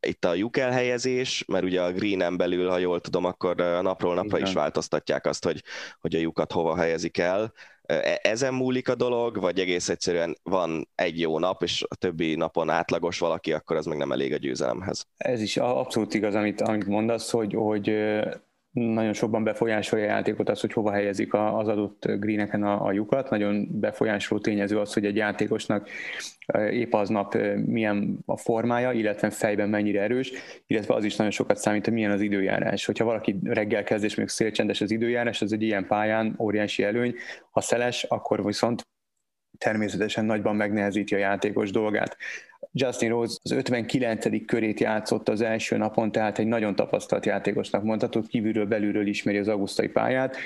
Itt a lyuk elhelyezés, mert ugye a greenen belül, ha jól tudom, akkor napról napra Igen. is változtatják azt, hogy, hogy a lyukat hova helyezik el. E, ezen múlik a dolog, vagy egész egyszerűen van egy jó nap, és a többi napon átlagos valaki, akkor az meg nem elég a győzelemhez. Ez is abszolút igaz, amit, amit mondasz, hogy, hogy nagyon sokban befolyásolja a játékot az, hogy hova helyezik az adott greeneken a, a lyukat. Nagyon befolyásoló tényező az, hogy egy játékosnak épp aznap milyen a formája, illetve fejben mennyire erős, illetve az is nagyon sokat számít, hogy milyen az időjárás. Hogyha valaki reggel kezd, és még szélcsendes az időjárás, az egy ilyen pályán óriási előny. Ha szeles, akkor viszont természetesen nagyban megnehezíti a játékos dolgát. Justin Rose az 59. körét játszott az első napon, tehát egy nagyon tapasztalt játékosnak mondható, kívülről belülről ismeri az augusztai pályát,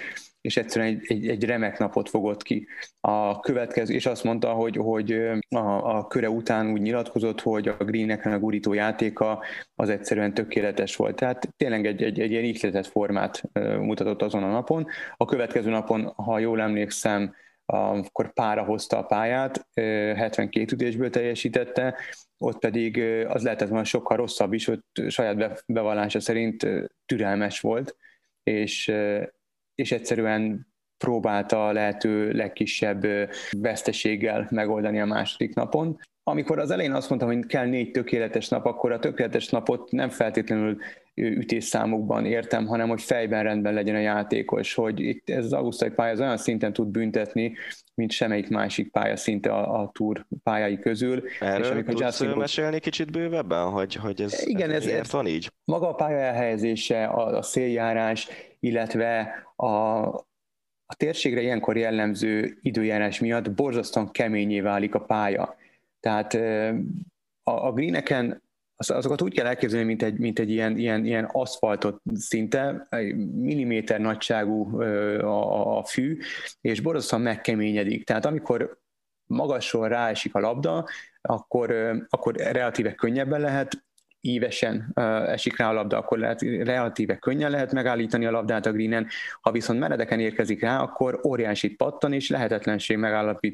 és egyszerűen egy, egy, egy remek napot fogott ki. A következő, és azt mondta, hogy, hogy a, a köre után úgy nyilatkozott, hogy a Greennek a gurító játéka az egyszerűen tökéletes volt. Tehát tényleg egy, egy, egy ilyen ihletett formát mutatott azon a napon. A következő napon, ha jól emlékszem, akkor pára hozta a pályát, 72 ütésből teljesítette, ott pedig az lehetett volna sokkal rosszabb is, hogy saját bevallása szerint türelmes volt, és, és egyszerűen próbálta a lehető legkisebb veszteséggel megoldani a második napon. Amikor az elején azt mondtam, hogy kell négy tökéletes nap, akkor a tökéletes napot nem feltétlenül ütésszámokban értem, hanem hogy fejben rendben legyen a játékos, hogy itt ez az augusztai pálya az olyan szinten tud büntetni, mint semmelyik másik pálya szinte a, a túr pályái közül. Erről és amikor tudsz Justin mesélni kicsit bővebben, hogy, hogy ez, igen, ez, ez, van így? Maga a pálya elhelyezése, a, a széljárás, illetve a, a térségre ilyenkor jellemző időjárás miatt borzasztóan keményé válik a pálya. Tehát a, a greeneken azokat úgy kell elképzelni, mint egy, mint egy ilyen, ilyen, ilyen aszfaltot szinte, milliméter nagyságú a, a fű, és borzasztóan megkeményedik. Tehát amikor magasról ráesik a labda, akkor, akkor relatíve könnyebben lehet ívesen esik rá a labda, akkor lehet, relatíve könnyen lehet megállítani a labdát a greenen, ha viszont meredeken érkezik rá, akkor óriásit pattan, és lehetetlenség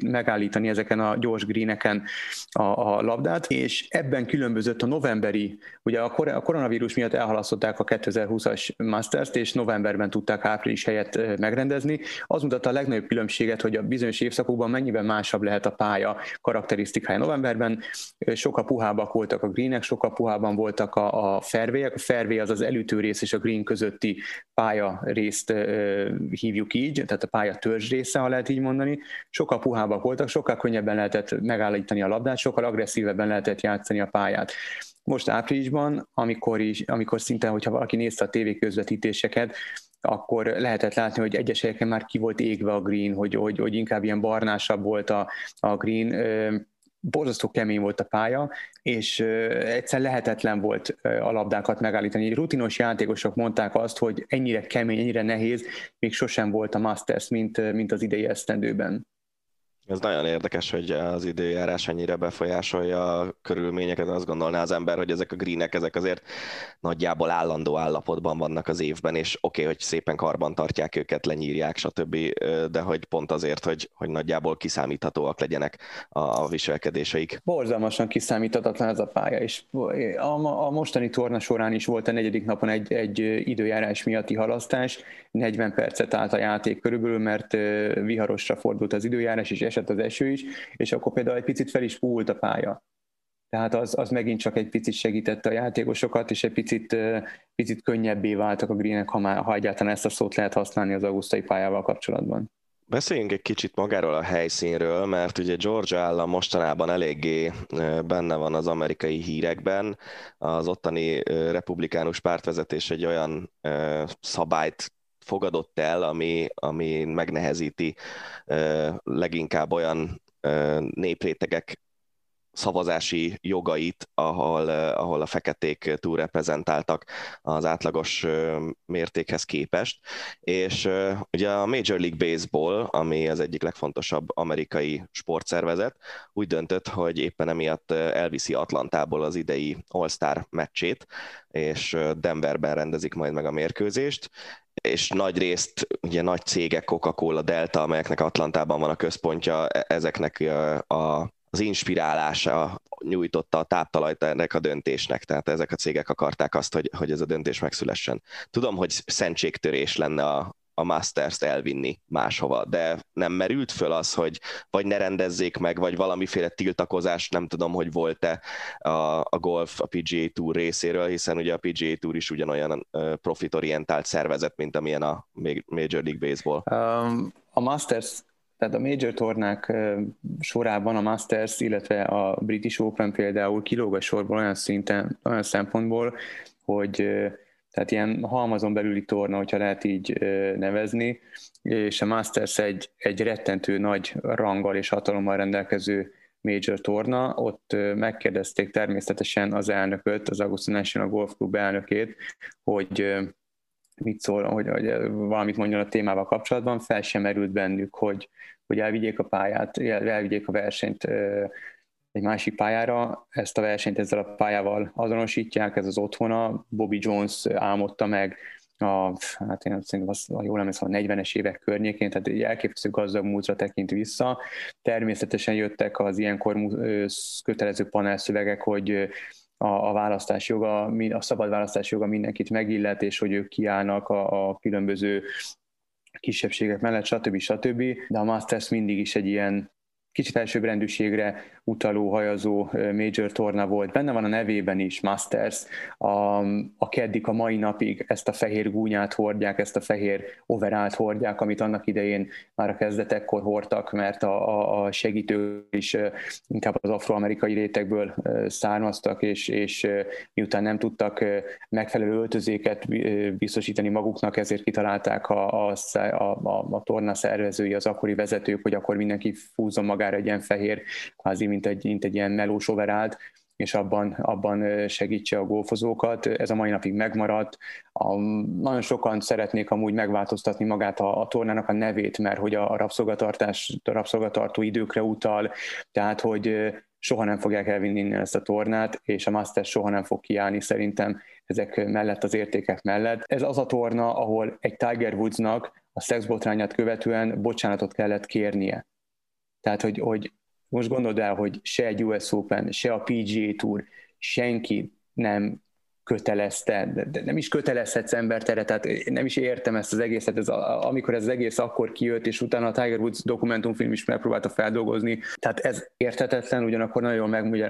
megállítani ezeken a gyors greeneken a, a labdát, és ebben különbözött a novemberi, ugye a, kor- a koronavírus miatt elhalasztották a 2020-as Masters-t, és novemberben tudták április helyett megrendezni. Az mutatta a legnagyobb különbséget, hogy a bizonyos évszakokban mennyiben másabb lehet a pálya karakterisztikája novemberben, sokkal puhábbak voltak a greenek, sokkal puhában voltak a, a fervélyek. A fervé az az elütő rész és a green közötti pálya részt ö, hívjuk így, tehát a pálya törzs része, ha lehet így mondani. Sokkal puhábbak voltak, sokkal könnyebben lehetett megállítani a labdát, sokkal agresszívebben lehetett játszani a pályát. Most áprilisban, amikor, is, amikor szinte, hogyha valaki nézte a tévéközvetítéseket, akkor lehetett látni, hogy egyes helyeken már ki volt égve a green, hogy, hogy, hogy inkább ilyen barnásabb volt a, a green borzasztó kemény volt a pálya, és egyszer lehetetlen volt a labdákat megállítani. Rutinos játékosok mondták azt, hogy ennyire kemény, ennyire nehéz, még sosem volt a Masters, mint, mint az idei esztendőben. Ez nagyon érdekes, hogy az időjárás ennyire befolyásolja a körülményeket. Azt gondolná az ember, hogy ezek a greenek, ezek azért nagyjából állandó állapotban vannak az évben, és oké, okay, hogy szépen karban tartják őket, lenyírják, stb., de hogy pont azért, hogy, hogy nagyjából kiszámíthatóak legyenek a viselkedéseik. Borzalmasan kiszámíthatatlan ez a pálya, és a, a mostani torna során is volt a negyedik napon egy, egy időjárás miatti halasztás, 40 percet állt a játék körülbelül, mert viharosra fordult az időjárás, és esett az eső is, és akkor például egy picit fel is púlt a pálya. Tehát az, az megint csak egy picit segítette a játékosokat, és egy picit, picit könnyebbé váltak a greenek, ha, már, ha egyáltalán ezt a szót lehet használni az augusztai pályával kapcsolatban. Beszéljünk egy kicsit magáról a helyszínről, mert ugye Georgia állam mostanában eléggé benne van az amerikai hírekben. Az ottani republikánus pártvezetés egy olyan szabályt fogadott el, ami, ami megnehezíti leginkább olyan néprétegek szavazási jogait, ahol, ahol a feketék túlreprezentáltak az átlagos mértékhez képest. És ugye a Major League Baseball, ami az egyik legfontosabb amerikai sportszervezet, úgy döntött, hogy éppen emiatt elviszi Atlantából az idei All-Star meccsét, és Denverben rendezik majd meg a mérkőzést, és nagy részt ugye nagy cégek, Coca-Cola, Delta, amelyeknek Atlantában van a központja, e-, ezeknek a az inspirálása nyújtotta a táptalajt ennek a döntésnek, tehát ezek a cégek akarták azt, hogy, hogy ez a döntés megszülessen. Tudom, hogy szentségtörés lenne a, a Masters-t elvinni máshova, de nem merült föl az, hogy vagy ne rendezzék meg, vagy valamiféle tiltakozás, nem tudom, hogy volt-e a, a golf a PGA Tour részéről, hiszen ugye a PGA Tour is ugyanolyan profitorientált szervezet, mint amilyen a Major League Baseball. Um, a Masters tehát a major tornák sorában a Masters, illetve a British Open például kilóg a sorból olyan szinten, olyan szempontból, hogy tehát ilyen halmazon belüli torna, hogyha lehet így nevezni, és a Masters egy, egy rettentő nagy ranggal és hatalommal rendelkező major torna, ott megkérdezték természetesen az elnököt, az Augusta National Golf Club elnökét, hogy mit szól, hogy, hogy valamit mondjon a témával kapcsolatban, fel sem merült bennük, hogy, hogy elvigyék a pályát, elvigyék a versenyt egy másik pályára. Ezt a versenyt ezzel a pályával azonosítják, ez az otthona. Bobby Jones álmodta meg a, hát én szerintem azt, ha jól emlékszem, a 40-es évek környékén, tehát egy elképesztő gazdag múltra tekint vissza. Természetesen jöttek az ilyenkor kötelező panelszövegek, hogy a, a választás joga, a szabad választás joga mindenkit megillet, és hogy ők kiállnak a, a különböző kisebbségek mellett, stb. stb. De a Masters mindig is egy ilyen kicsit elsőbbrendűségre utaló, hajazó major torna volt. Benne van a nevében is, Masters, a, a keddik a mai napig ezt a fehér gúnyát hordják, ezt a fehér overált hordják, amit annak idején már a kezdetekkor hordtak, mert a, a, a segítő is inkább az afroamerikai rétegből származtak, és, és miután nem tudtak megfelelő öltözéket biztosítani maguknak, ezért kitalálták a, a, a, a torna szervezői, az akkori vezetők, hogy akkor mindenki fúzzon magára egy ilyen fehér, kvázi mint egy, mint egy ilyen melós overált, és abban, abban segítse a golfozókat. Ez a mai napig megmaradt. A, nagyon sokan szeretnék amúgy megváltoztatni magát a, a tornának a nevét, mert hogy a, a rabszolgatartás, a rabszolgatartó időkre utal, tehát hogy soha nem fogják elvinni innen ezt a tornát, és a Masters soha nem fog kiállni szerintem ezek mellett, az értékek mellett. Ez az a torna, ahol egy Tiger Woodsnak a szexbotrányát követően bocsánatot kellett kérnie. Tehát, hogy, hogy most gondold el, hogy se egy US Open, se a PGA Tour, senki nem kötelezte, de, nem is kötelezhetsz embert erre, tehát nem is értem ezt az egészet, ez a, amikor ez az egész akkor kijött, és utána a Tiger Woods dokumentumfilm is megpróbálta feldolgozni, tehát ez érthetetlen, ugyanakkor nagyon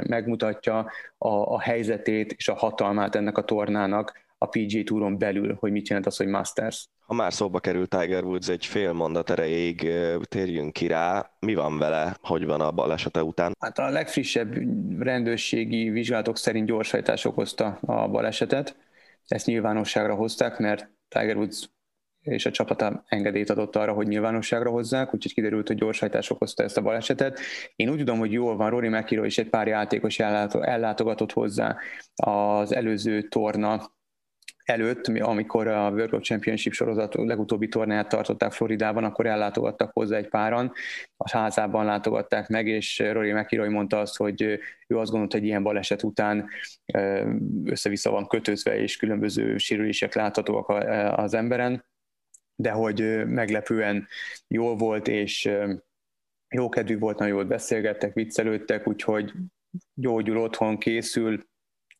megmutatja a, a helyzetét és a hatalmát ennek a tornának a PGA Touron belül, hogy mit jelent az, hogy Masters. Ha már szóba került Tiger Woods egy fél mondat erejéig, térjünk ki rá. Mi van vele, hogy van a balesete után? Hát a legfrissebb rendőrségi vizsgálatok szerint gyorshajtás okozta a balesetet. Ezt nyilvánosságra hozták, mert Tiger Woods és a csapata engedélyt adott arra, hogy nyilvánosságra hozzák, úgyhogy kiderült, hogy gyorshajtás okozta ezt a balesetet. Én úgy tudom, hogy jól van, Rory McIlroy és egy pár játékos ellátogatott hozzá az előző torna előtt, amikor a World Cup Championship sorozat legutóbbi tornáját tartották Floridában, akkor ellátogattak hozzá egy páran, a házában látogatták meg, és Rory McIlroy mondta azt, hogy ő azt gondolta, hogy ilyen baleset után össze-vissza van kötözve, és különböző sérülések láthatóak az emberen, de hogy meglepően jól volt, és jó kedvű volt, nagyon jól beszélgettek, viccelődtek, úgyhogy gyógyul otthon, készül,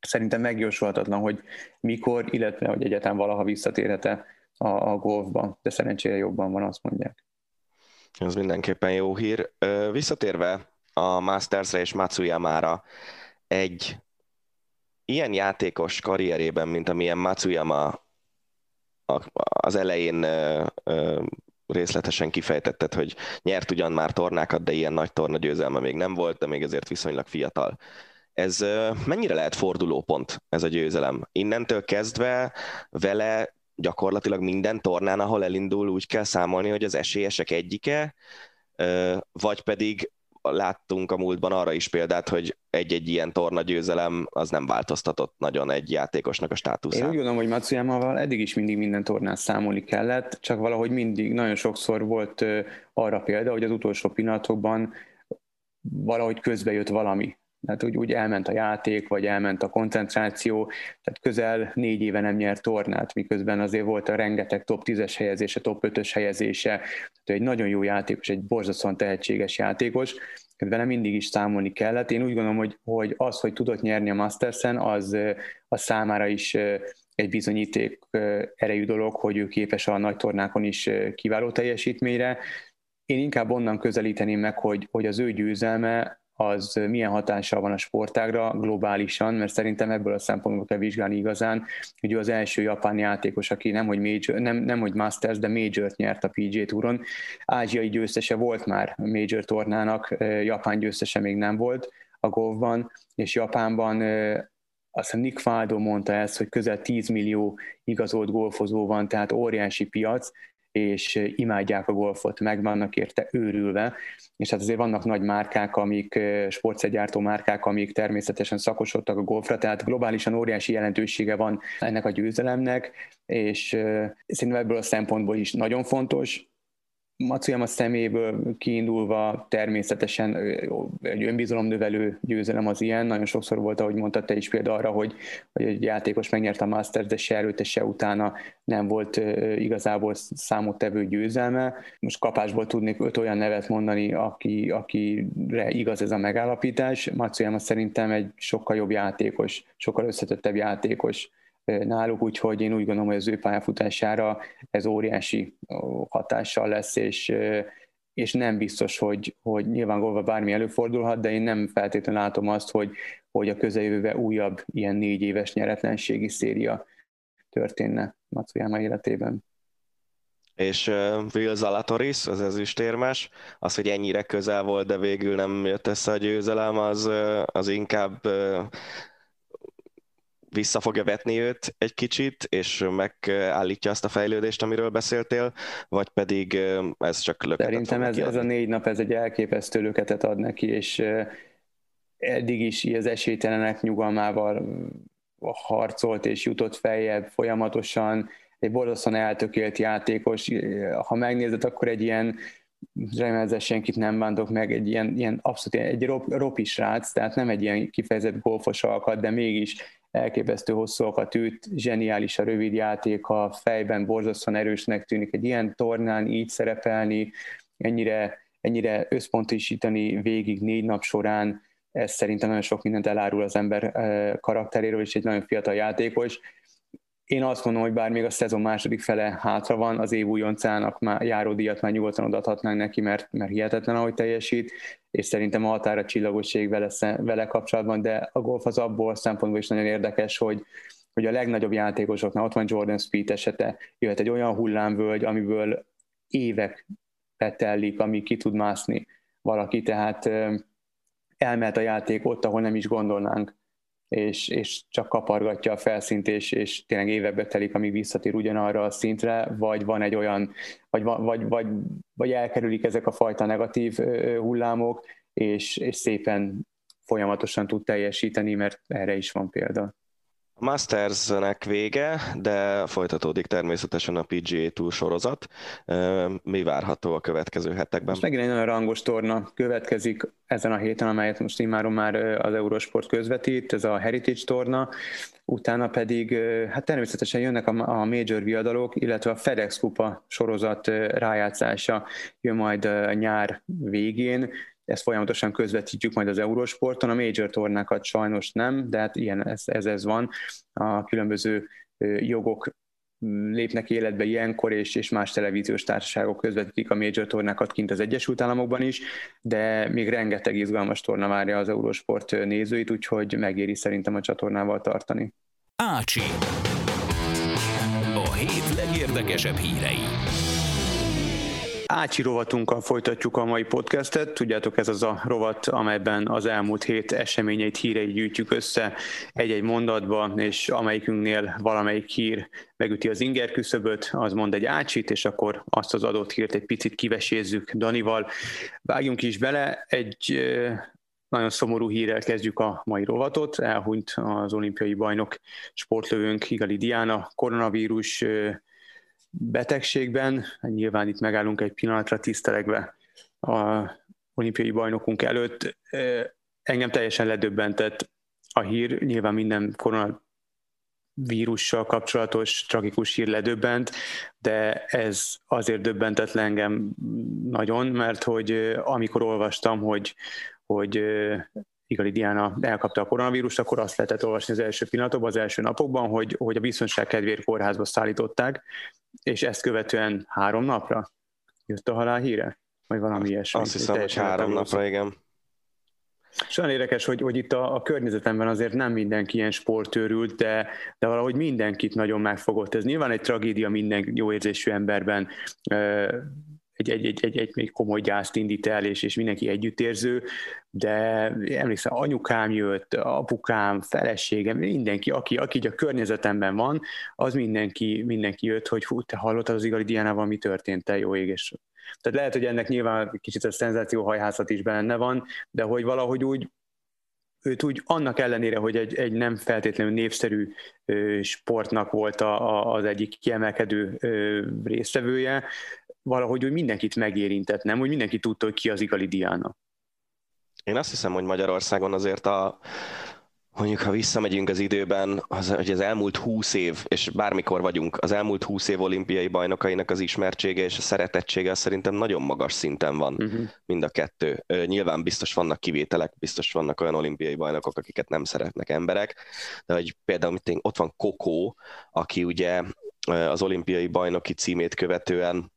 szerintem megjósolhatatlan, hogy mikor, illetve hogy egyetem valaha visszatérhet-e a, a golfban, de szerencsére jobban van, azt mondják. Ez mindenképpen jó hír. Visszatérve a Mastersre és Matsuyama-ra, egy ilyen játékos karrierében, mint amilyen Matsuyama az elején részletesen kifejtetted, hogy nyert ugyan már tornákat, de ilyen nagy torna győzelme még nem volt, de még ezért viszonylag fiatal. Ez mennyire lehet fordulópont ez a győzelem? Innentől kezdve vele gyakorlatilag minden tornán, ahol elindul, úgy kell számolni, hogy az esélyesek egyike, vagy pedig láttunk a múltban arra is példát, hogy egy-egy ilyen torna győzelem az nem változtatott nagyon egy játékosnak a státuszát. Én úgy gondolom, hogy Matsuyama-val eddig is mindig minden tornán számolni kellett, csak valahogy mindig, nagyon sokszor volt arra példa, hogy az utolsó pillanatokban valahogy közbe jött valami. Tehát úgy, úgy elment a játék, vagy elment a koncentráció, tehát közel négy éve nem nyert tornát, miközben azért volt a rengeteg top 10-es helyezése, top 5-ös helyezése, tehát egy nagyon jó játékos, egy borzasztóan tehetséges játékos, vele mindig is számolni kellett. Én úgy gondolom, hogy, hogy az, hogy tudott nyerni a Mastersen, az, az számára is egy bizonyíték erejű dolog, hogy ő képes a nagy tornákon is kiváló teljesítményre. Én inkább onnan közelíteném meg, hogy, hogy az ő győzelme az milyen hatással van a sportágra globálisan, mert szerintem ebből a szempontból kell vizsgálni igazán, hogy ő az első japán játékos, aki nem hogy, major, nem, nem hogy Masters, de Major-t nyert a PGA Touron. Ázsiai győztese volt már Major tornának, Japán győztese még nem volt a golfban, és Japánban azt hiszem Nick Faldo mondta ezt, hogy közel 10 millió igazolt golfozó van, tehát óriási piac, és imádják a golfot, meg vannak érte őrülve, és hát azért vannak nagy márkák, amik, sportszergyártó márkák, amik természetesen szakosodtak a golfra, tehát globálisan óriási jelentősége van ennek a győzelemnek, és szerintem ebből a szempontból is nagyon fontos, Matsuyama szeméből kiindulva természetesen egy önbizalomnövelő győzelem az ilyen. Nagyon sokszor volt, ahogy mondtad te is példa arra, hogy, hogy egy játékos megnyerte a Masters, de se előtte, se utána nem volt igazából számottevő győzelme. Most kapásból tudnék öt olyan nevet mondani, aki, akire igaz ez a megállapítás. Matsuyama szerintem egy sokkal jobb játékos, sokkal összetettebb játékos náluk, úgyhogy én úgy gondolom, hogy az ő pályafutására ez óriási hatással lesz, és, és nem biztos, hogy, hogy nyilván golva bármi előfordulhat, de én nem feltétlenül látom azt, hogy, hogy a közeljövőben újabb ilyen négy éves nyeretlenségi széria történne Matsuyama életében. És uh, Will Zalatoris, az ezüstérmes, az, hogy ennyire közel volt, de végül nem jött össze a győzelem, az, az inkább uh, vissza fogja vetni őt egy kicsit, és megállítja azt a fejlődést, amiről beszéltél, vagy pedig ez csak löketet Szerintem ez, ez a négy nap, ez egy elképesztő löketet ad neki, és eddig is az esélytelenek nyugalmával harcolt és jutott feljebb folyamatosan, egy borzasztóan eltökélt játékos. Ha megnézed, akkor egy ilyen remélem senkit nem bántok meg, egy ilyen, ilyen abszolút egy rop, ropi srác, tehát nem egy ilyen kifejezett golfos alkat, de mégis elképesztő hosszúakat üt, zseniális a rövid a fejben borzasztóan erősnek tűnik egy ilyen tornán így szerepelni, ennyire, ennyire összpontosítani végig négy nap során, ez szerintem nagyon sok mindent elárul az ember karakteréről, és egy nagyon fiatal játékos, én azt mondom, hogy bár még a szezon második fele hátra van, az év újoncának már járó díjat már nyugodtan odaadhatnánk neki, mert, mert hihetetlen, ahogy teljesít, és szerintem a határa csillagosség vele, vele kapcsolatban, de a golf az abból szempontból is nagyon érdekes, hogy, hogy a legnagyobb játékosoknál, ott van Jordan Speed esete, jöhet egy olyan hullámvölgy, amiből évek petellik, ami ki tud mászni valaki, tehát elmehet a játék ott, ahol nem is gondolnánk és, és csak kapargatja a felszínt, és, és tényleg évekbe telik, amíg visszatér ugyanarra a szintre, vagy van egy olyan, vagy, vagy, vagy, vagy elkerülik ezek a fajta negatív hullámok, és, és szépen folyamatosan tud teljesíteni, mert erre is van példa. Mastersnek vége, de folytatódik természetesen a PGA Tour sorozat. Mi várható a következő hetekben? Most megint egy nagyon rangos torna következik ezen a héten, amelyet most immáron már az Eurosport közvetít, ez a Heritage torna, utána pedig hát természetesen jönnek a major viadalok, illetve a FedEx Kupa sorozat rájátszása jön majd nyár végén, ezt folyamatosan közvetítjük majd az Eurosporton, a major tornákat sajnos nem, de hát ilyen ez, ez, ez van. A különböző jogok lépnek életbe ilyenkor, és, és más televíziós társaságok közvetítik a major tornákat kint az Egyesült Államokban is, de még rengeteg izgalmas torna várja az Eurosport nézőit, úgyhogy megéri szerintem a csatornával tartani. Ácsi. A hét legérdekesebb hírei. Ácsi rovatunkkal folytatjuk a mai podcastet. Tudjátok, ez az a rovat, amelyben az elmúlt hét eseményeit, híreit gyűjtjük össze egy-egy mondatba, és amelyikünknél valamelyik hír megüti az inger küszöböt, az mond egy ácsit, és akkor azt az adott hírt egy picit kivesézzük Danival. Vágjunk is bele, egy nagyon szomorú hírrel kezdjük a mai rovatot. Elhunyt az olimpiai bajnok sportlövőnk Igali Diana, koronavírus betegségben. Nyilván itt megállunk egy pillanatra tisztelegve a olimpiai bajnokunk előtt. Engem teljesen ledöbbentett a hír, nyilván minden koronavírussal kapcsolatos tragikus hír ledöbbent, de ez azért döbbentett le engem nagyon, mert hogy amikor olvastam, hogy, hogy Igali Diana elkapta a koronavírust, akkor azt lehetett olvasni az első pillanatokban, az első napokban, hogy, hogy a biztonság kedvéért kórházba szállították, és ezt követően három napra jött a halál híre? Vagy valami ilyesmi. Azt hiszem, hogy három napra, igen. És olyan érdekes, hogy, hogy itt a, a környezetemben azért nem mindenki ilyen sportőrült, de, de valahogy mindenkit nagyon megfogott. Ez nyilván egy tragédia minden jó érzésű emberben egy, egy, egy, egy, egy még komoly gyászt indít el, és, és mindenki együttérző, de emlékszem, anyukám jött, apukám, feleségem, mindenki, aki, aki a környezetemben van, az mindenki, mindenki jött, hogy hú, te hallottad az Igali Diánával, mi történt, te jó ég, és tehát lehet, hogy ennek nyilván kicsit a szenzációhajhászat is benne van, de hogy valahogy úgy őt úgy annak ellenére, hogy egy, egy nem feltétlenül népszerű sportnak volt a, a, az egyik kiemelkedő résztvevője, valahogy úgy mindenkit megérintett, nem? Hogy mindenki tudta, hogy ki az Igali Diana. Én azt hiszem, hogy Magyarországon azért a, mondjuk ha visszamegyünk az időben, az, hogy az elmúlt húsz év, és bármikor vagyunk, az elmúlt húsz év olimpiai bajnokainak az ismertsége és a szeretettsége az szerintem nagyon magas szinten van uh-huh. mind a kettő. Nyilván biztos vannak kivételek, biztos vannak olyan olimpiai bajnokok, akiket nem szeretnek emberek, de hogy például ott van Kokó, aki ugye az olimpiai bajnoki címét követően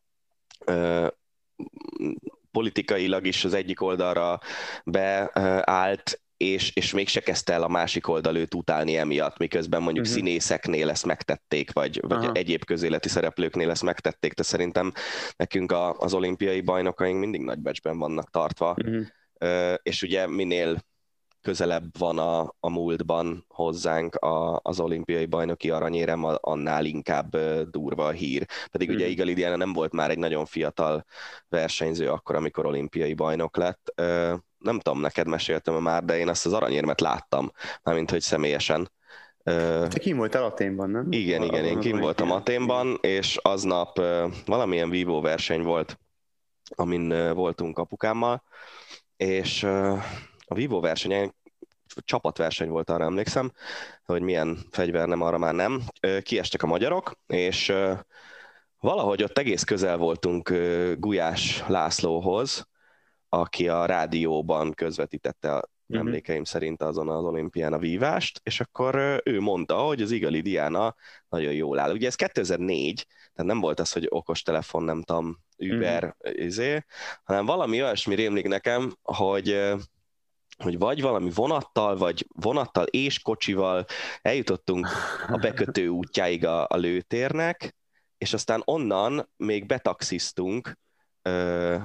politikailag is az egyik oldalra beállt, és, és mégse kezdte el a másik oldal őt utálni emiatt, miközben mondjuk uh-huh. színészeknél ezt megtették, vagy, vagy egyéb közéleti szereplőknél ezt megtették, de szerintem nekünk a, az olimpiai bajnokaink mindig nagybecsben vannak tartva, uh-huh. és ugye minél közelebb van a, a múltban hozzánk a, az olimpiai bajnoki aranyérem, annál inkább durva a hír. Pedig mm. ugye mhm. Igali Diana nem volt már egy nagyon fiatal versenyző akkor, amikor olimpiai bajnok lett. Nem tudom, neked meséltem már, de én azt az aranyérmet láttam, mármint hogy személyesen. Te kim voltál Aténban, nem? Igen, igen, én kim voltam Aténban, és aznap valamilyen vívó verseny volt, amin voltunk apukámmal, és a Vivo versenyen csapatverseny volt, arra emlékszem, hogy milyen fegyver nem, arra már nem. Kiestek a magyarok, és valahogy ott egész közel voltunk Gulyás Lászlóhoz, aki a rádióban közvetítette a uh-huh. emlékeim szerint azon az olimpián a vívást, és akkor ő mondta, hogy az Igali Diana nagyon jól áll. Ugye ez 2004, tehát nem volt az, hogy okostelefon, nem tudom, Uber, uh-huh. izé, hanem valami olyasmi rémlik nekem, hogy hogy vagy valami vonattal, vagy vonattal és kocsival eljutottunk a bekötő útjáig a, a lőtérnek, és aztán onnan még betaxiztunk ö,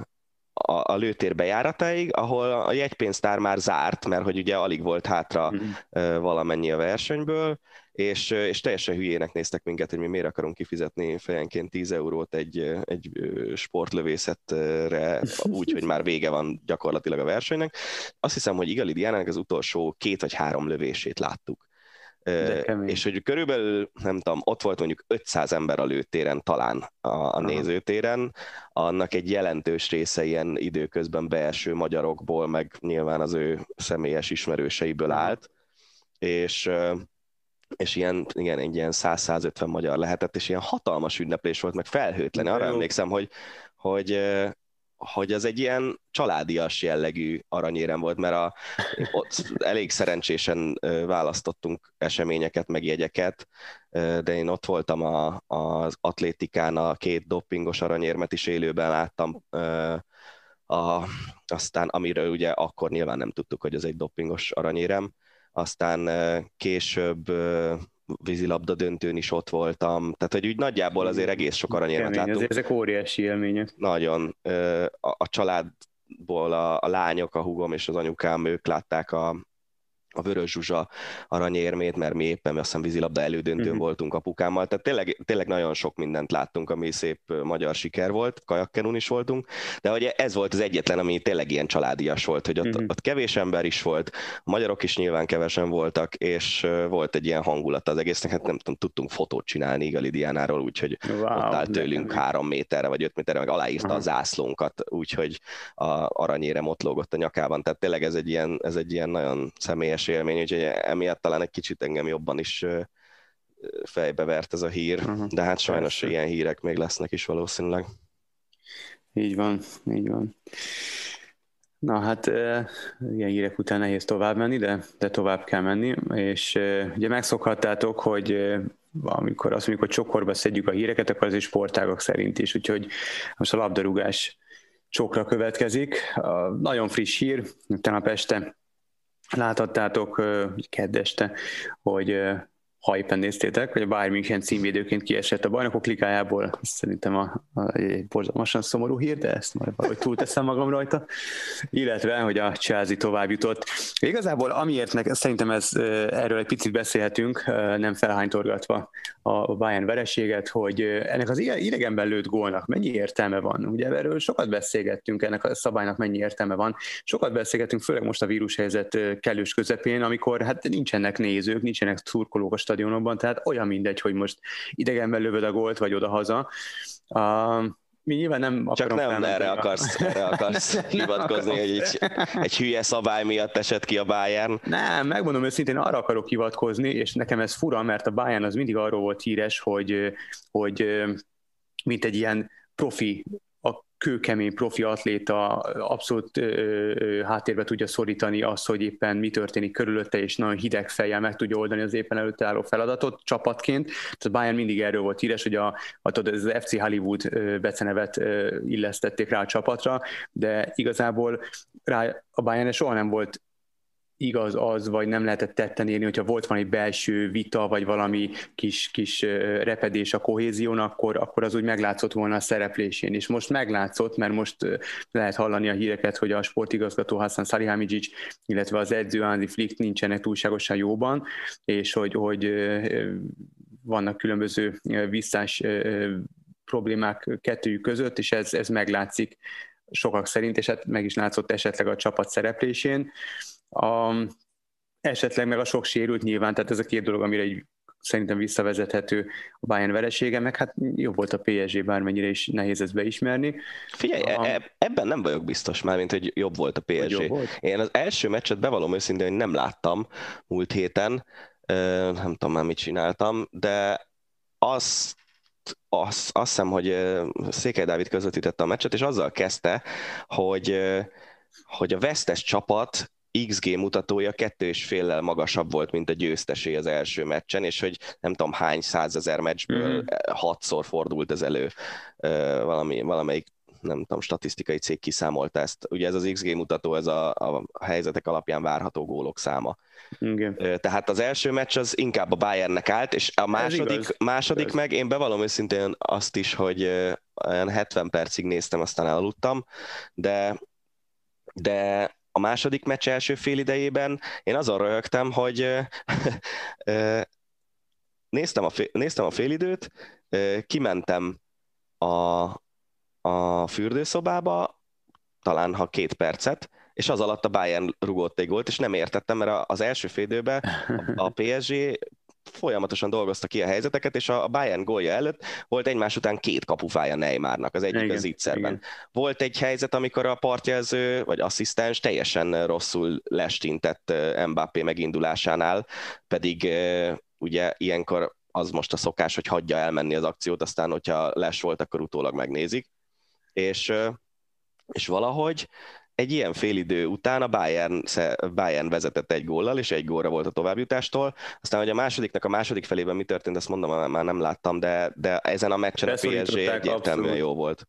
a, a lőtér bejáratáig, ahol a jegypénztár már zárt, mert hogy ugye alig volt hátra mm. valamennyi a versenyből, és, és teljesen hülyének néztek minket, hogy mi miért akarunk kifizetni fejenként 10 eurót egy, egy sportlövészetre, úgy, hogy már vége van gyakorlatilag a versenynek. Azt hiszem, hogy Igali Diánának az utolsó két vagy három lövését láttuk. És hogy körülbelül, nem tudom, ott volt mondjuk 500 ember a lőtéren talán a, a nézőtéren, annak egy jelentős része ilyen időközben beeső magyarokból, meg nyilván az ő személyes ismerőseiből állt, és és ilyen, igen, egy ilyen 100-150 magyar lehetett, és ilyen hatalmas ünneplés volt, meg felhőtlen. Arra Jó. emlékszem, hogy, hogy hogy az egy ilyen családias jellegű aranyérem volt, mert a, ott elég szerencsésen választottunk eseményeket, meg jegyeket, de én ott voltam a, az atlétikán, a két doppingos aranyérmet is élőben láttam, a, aztán amiről ugye akkor nyilván nem tudtuk, hogy ez egy doppingos aranyérem, aztán később vízilabda döntőn is ott voltam, tehát hogy úgy nagyjából azért egész sok aranyérmet láttunk. Azért ezek óriási élmények. Nagyon. A, a családból a, a lányok, a húgom és az anyukám, ők látták a, a Vörös Zsuzsa aranyérmét, mert mi éppen azt hiszem vízilabda elődöntőn uh-huh. voltunk apukámmal, tehát tényleg, tényleg nagyon sok mindent láttunk, ami szép magyar siker volt, kajakkenun is voltunk, de hogy ez volt az egyetlen, ami tényleg ilyen családias volt, hogy ott, uh-huh. ott kevés ember is volt, a magyarok is nyilván kevesen voltak, és volt egy ilyen hangulat az egésznek, hát nem tudom, tudtunk fotót csinálni Igali Diánáról, úgyhogy wow, ott állt tőlünk három méterre vagy öt méterre, meg aláírta uh-huh. a zászlónkat, úgyhogy a aranyére motlógott a nyakában, tehát tényleg ez egy ilyen, ez egy ilyen nagyon személyes személyes élmény, úgyhogy emiatt talán egy kicsit engem jobban is fejbe vert ez a hír, uh-huh. de hát sajnos Persze. ilyen hírek még lesznek is valószínűleg. Így van, így van. Na hát ilyen hírek után nehéz tovább menni, de, de tovább kell menni, és ugye megszokhattátok, hogy amikor azt mondjuk, hogy csokorba szedjük a híreket, akkor az is sportágok szerint is, úgyhogy most a labdarúgás csokra következik. A nagyon friss hír, tegnap este láthattátok kedd hogy ha éppen néztétek, hogy a Bayern München címvédőként kiesett a bajnokok ligájából, szerintem a, a, egy borzalmasan szomorú hír, de ezt majd valahogy túlteszem magam rajta, illetve, hogy a Chelsea tovább jutott. Igazából amiért nek, szerintem ez, erről egy picit beszélhetünk, nem felhánytorgatva a Bayern vereséget, hogy ennek az idegenben lőtt gólnak mennyi értelme van. Ugye erről sokat beszélgettünk, ennek a szabálynak mennyi értelme van. Sokat beszélgettünk, főleg most a vírushelyzet kellős közepén, amikor hát nincsenek nézők, nincsenek szurkolók stadionokban, tehát olyan mindegy, hogy most idegenben lövöd a gólt, vagy oda-haza. Uh, mi nyilván nem Csak nem erre akarsz, erre akarsz nem, hivatkozni, hogy egy, egy hülye szabály miatt esett ki a Bayern. Nem, megmondom őszintén, arra akarok hivatkozni, és nekem ez fura, mert a Bayern az mindig arról volt híres, hogy, hogy mint egy ilyen profi kőkemény profi atléta abszolút ö, háttérbe tudja szorítani azt, hogy éppen mi történik körülötte, és nagyon hideg fejjel meg tudja oldani az éppen előtte álló feladatot csapatként. Tehát a Bayern mindig erről volt híres, hogy a, a, az FC Hollywood becenevet illesztették rá a csapatra, de igazából rá a Bayern soha nem volt igaz az, vagy nem lehetett tetten érni, hogyha volt valami belső vita, vagy valami kis, kis repedés a kohézión, akkor, akkor az úgy meglátszott volna a szereplésén. És most meglátszott, mert most lehet hallani a híreket, hogy a sportigazgató Hassan Salihamidzic, illetve az edző Andy Flick nincsenek túlságosan jóban, és hogy, hogy vannak különböző visszás problémák kettőjük között, és ez, ez meglátszik sokak szerint, és hát meg is látszott esetleg a csapat szereplésén. A, esetleg meg a sok sérült nyilván, tehát ez a két dolog, amire egy szerintem visszavezethető a Bayern veresége, meg hát jobb volt a PSG, bármennyire is nehéz ezt beismerni. Figyelj. E- ebben nem vagyok biztos már, mint hogy jobb volt a PSG. Volt? Én az első meccset bevallom őszintén, hogy nem láttam múlt héten, nem tudom már mit csináltam, de azt azt, azt hiszem, hogy Székely Dávid közvetítette a meccset, és azzal kezdte, hogy, hogy a vesztes csapat XG mutatója kettő és féllel magasabb volt, mint a győztesé az első meccsen, és hogy nem tudom hány százezer meccsből mm-hmm. hatszor fordult ez elő valami, valamelyik nem tudom, statisztikai cég kiszámolta ezt. Ugye ez az XG mutató, ez a, a helyzetek alapján várható gólok száma. Igen. Tehát az első meccs az inkább a Bayernnek állt, és a második, második meg, én bevallom őszintén azt is, hogy olyan 70 percig néztem, aztán elaludtam, de, de a második meccs első fél idejében én azon röhögtem, hogy néztem, a fél, néztem a félidőt, kimentem a, a fürdőszobába, talán ha két percet, és az alatt a Bayern rugott egy gólt, és nem értettem, mert az első félidőben a PSG folyamatosan dolgozta ki a helyzeteket, és a Bayern gólja előtt volt egymás után két kapufája Neymarnak, az egyik igen, az ígyszerben. Volt egy helyzet, amikor a partjelző, vagy asszisztens teljesen rosszul lestintett Mbappé megindulásánál, pedig ugye ilyenkor az most a szokás, hogy hagyja elmenni az akciót, aztán hogyha les volt, akkor utólag megnézik. És, és valahogy egy ilyen félidő után a Bayern, Bayern vezetett egy góllal, és egy gólra volt a továbbjutástól. Aztán, hogy a másodiknak a második felében mi történt, azt mondom, már nem láttam, de, de ezen a meccsen a PSG egyértelműen jó volt.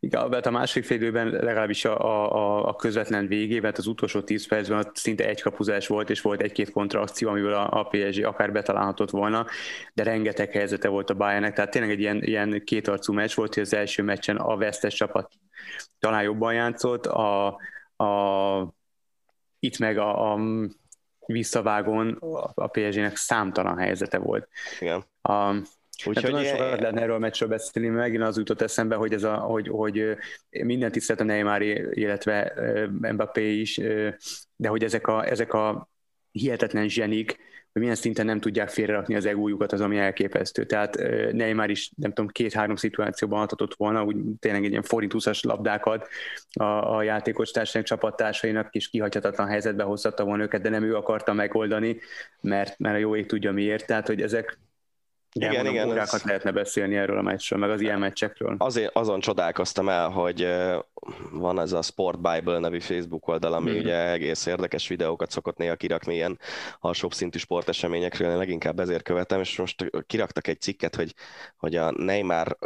Igen, mert a másik fél időben legalábbis a, a, a közvetlen végében, az utolsó 10 percben szinte egy kapuzás volt, és volt egy-két kontrakció, amiből a, a PSG akár betalálhatott volna, de rengeteg helyzete volt a Bayernnek, tehát tényleg egy ilyen, ilyen kétarcú meccs volt, hogy az első meccsen a vesztes csapat talán jobban játszott, a, a, itt meg a, a visszavágón a PSG-nek számtalan helyzete volt. Igen. A, Úgyhogy nagyon sokat lehetne erről a meccsről beszélni, megint az jutott eszembe, hogy, ez a, hogy, hogy minden tisztelt a Neymar, illetve Mbappé is, de hogy ezek a, ezek a hihetetlen zsenik, hogy milyen szinten nem tudják félrerakni az egójukat, az, ami elképesztő. Tehát Neymar is, nem tudom, két-három szituációban adhatott volna, úgy tényleg egy ilyen forintuszas labdákat a, a játékos társadalmi csapattársainak is kihagyhatatlan helyzetbe hozhatta volna őket, de nem ő akarta megoldani, mert, mert a jó ég tudja miért. Tehát, hogy ezek, igen, igen, igen. Órákat ez... lehetne beszélni erről a meccsről, meg az ilyen meccsekről. Azért azon csodálkoztam el, hogy van ez a Sport Bible nevű Facebook oldal, ami mm. ugye egész érdekes videókat szokott néha kirakni ilyen alsóbb szintű sporteseményekről, én leginkább ezért követem, és most kiraktak egy cikket, hogy, hogy a Neymar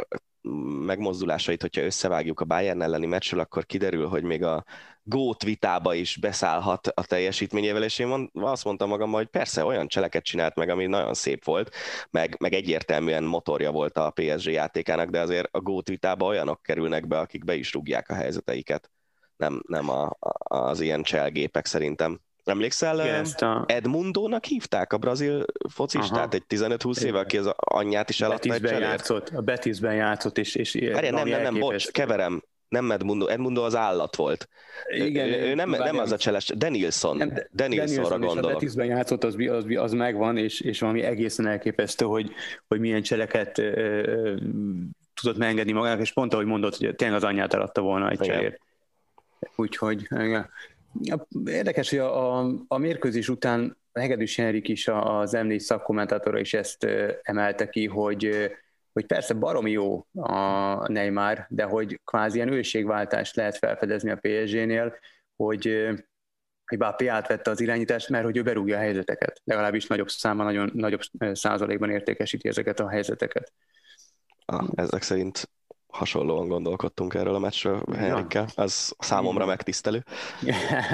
megmozdulásait, hogyha összevágjuk a Bayern elleni meccsről, akkor kiderül, hogy még a gót vitába is beszállhat a teljesítményével, és én azt mondtam magammal, hogy persze olyan cseleket csinált meg, ami nagyon szép volt, meg, meg egyértelműen motorja volt a PSG játékának, de azért a gót vitába olyanok kerülnek be, akik be is rúgják a helyzeteiket, nem, nem a, a, az ilyen cselgépek szerintem. Emlékszel, Igen, a... Edmundónak hívták a brazil focistát, egy 15-20 éve, aki az anyját is eladta egy játszott, A Betisben játszott, és, és Várja, nem, nem, nem, bocs, keverem, nem Edmundo, Edmundo az állat volt. Igen, ő, ő nem, nem az a cseles, Denilson. Nem, de, Denilsonra gondolok. A Betisben játszott, az, az, az megvan, és, és valami egészen elképesztő, hogy, hogy milyen cseleket ö, ö, tudott megengedni magának, és pont ahogy mondott, hogy tényleg az anyját eladta volna egy cserér. Úgyhogy igen. Érdekes, hogy a, a, a mérkőzés után Hegedűs Henrik is, az M4 szakkommentátora is ezt emelte ki, hogy, hogy persze baromi jó a Neymar, de hogy kvázi ilyen őségváltást lehet felfedezni a PSG-nél, hogy Mbappé átvette az irányítást, mert hogy ő berúgja a helyzeteket. Legalábbis nagyobb száma, nagyon nagyobb százalékban értékesíti ezeket a helyzeteket. Ah, ezek szerint hasonlóan gondolkodtunk erről a meccsről Henrikkel. Ez számomra megtisztelő.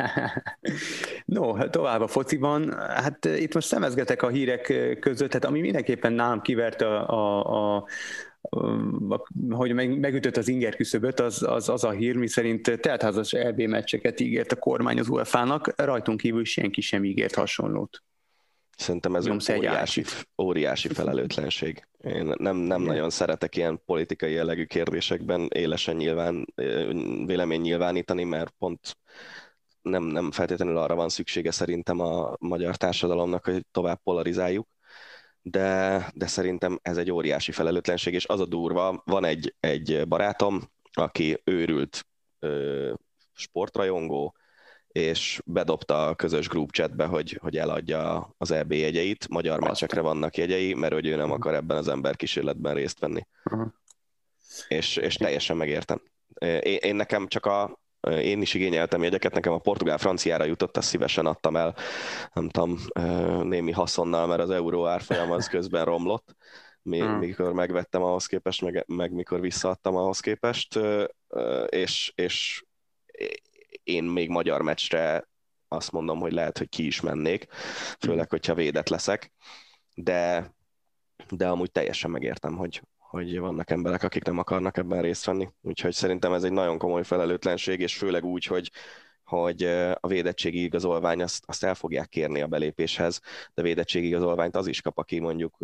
no, tovább a fociban. Hát eh, itt most szemezgetek a hírek eh, között, hát ami mindenképpen nálam kivert a, a, a hogy megütött az inger küszöböt, az, az, az a hír, mi szerint teltházas EB meccseket ígért a kormány az UEFA-nak, rajtunk kívül senki sem ígért hasonlót. Szerintem ez óriási, óriási felelőtlenség. Én nem, nem nagyon szeretek ilyen politikai jellegű kérdésekben élesen nyilván, vélemény nyilvánítani, mert pont nem, nem feltétlenül arra van szüksége szerintem a magyar társadalomnak, hogy tovább polarizáljuk, de, de szerintem ez egy óriási felelőtlenség, és az a durva, van egy, egy barátom, aki őrült ö, sportrajongó, és bedobta a közös group chatbe, hogy, hogy eladja az EB jegyeit, magyar meccsekre vannak jegyei, mert hogy ő nem akar ebben az ember kísérletben részt venni. Uh-huh. És, és teljesen megértem. Én, én nekem csak a, én is igényeltem jegyeket, nekem a portugál-franciára jutott, azt szívesen adtam el, nem tudom, némi haszonnal, mert az euró árfolyam az közben romlott, még, hmm. mikor megvettem ahhoz képest, meg, meg mikor visszaadtam ahhoz képest, és, és én még magyar meccsre azt mondom, hogy lehet, hogy ki is mennék, főleg, hogyha védett leszek, de, de amúgy teljesen megértem, hogy, hogy vannak emberek, akik nem akarnak ebben részt venni. Úgyhogy szerintem ez egy nagyon komoly felelőtlenség, és főleg úgy, hogy hogy a védettségi igazolvány azt, azt el fogják kérni a belépéshez, de védettségi igazolványt az is kap, aki mondjuk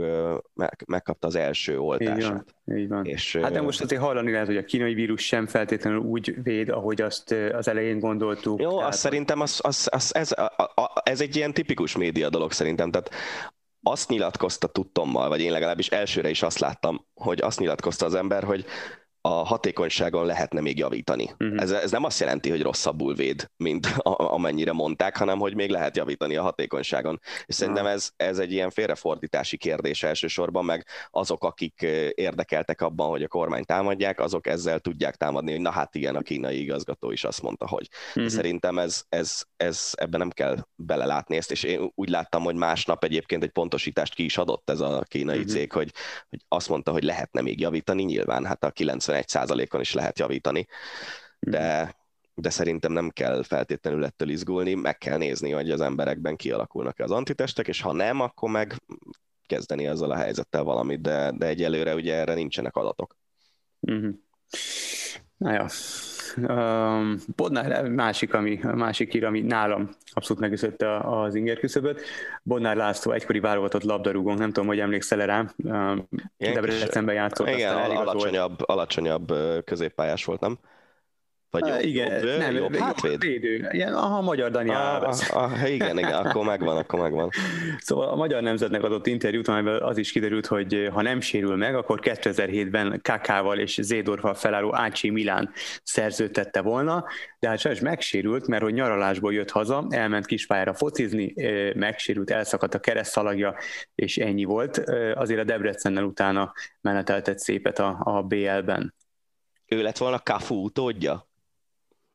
meg, megkapta az első oltását. Így van, így van. És, hát de most azért hallani lehet, hogy a kínai vírus sem feltétlenül úgy véd, ahogy azt az elején gondoltuk. Jó, tehát... azt szerintem az, az, az, ez, a, a, ez egy ilyen tipikus média dolog szerintem, tehát azt nyilatkozta tudtommal, vagy én legalábbis elsőre is azt láttam, hogy azt nyilatkozta az ember, hogy a hatékonyságon lehetne még javítani. Uh-huh. Ez, ez nem azt jelenti, hogy rosszabbul véd, mint a, amennyire mondták, hanem hogy még lehet javítani a hatékonyságon. És szerintem ez, ez egy ilyen félrefordítási kérdés elsősorban, meg azok, akik érdekeltek abban, hogy a kormány támadják, azok ezzel tudják támadni, hogy na hát igen, a kínai igazgató is azt mondta, hogy. Uh-huh. Szerintem ez, ez, ez, ebben nem kell belelátni ezt, és én úgy láttam, hogy másnap egyébként egy pontosítást ki is adott ez a kínai uh-huh. cég, hogy, hogy azt mondta, hogy lehetne még javítani, nyilván hát a 90 21%-on is lehet javítani, de, de szerintem nem kell feltétlenül ettől izgulni, meg kell nézni, hogy az emberekben kialakulnak-e az antitestek, és ha nem, akkor meg kezdeni azzal a helyzettel valamit, de, de egyelőre ugye erre nincsenek adatok. Uh-huh. Na ja, Um, Bodnár másik, ami, másik ír, ami nálam abszolút megütötte az inger küszöböt. Bodnár László, egykori válogatott labdarúgónk, nem tudom, hogy emlékszel rá, um, Debrecenben játszott. Igen, alacsonyabb, alacsonyabb középpályás volt, nem? Vagy jobb, igen, jobb, nem, jobb hátvéd? Védő. Igen, aha, magyar Dani ah, ah, igen, igen, akkor megvan, akkor megvan. Szóval a Magyar Nemzetnek adott interjút, amiben az is kiderült, hogy ha nem sérül meg, akkor 2007-ben Kakával és Zédorfal felálló Ácsi Milán szerződtette volna, de hát sajnos megsérült, mert hogy nyaralásból jött haza, elment kispályára focizni, megsérült, elszakadt a keresztszalagja, és ennyi volt. Azért a Debrecennel utána meneteltett szépet a, a BL-ben. Ő lett volna Kafu utódja?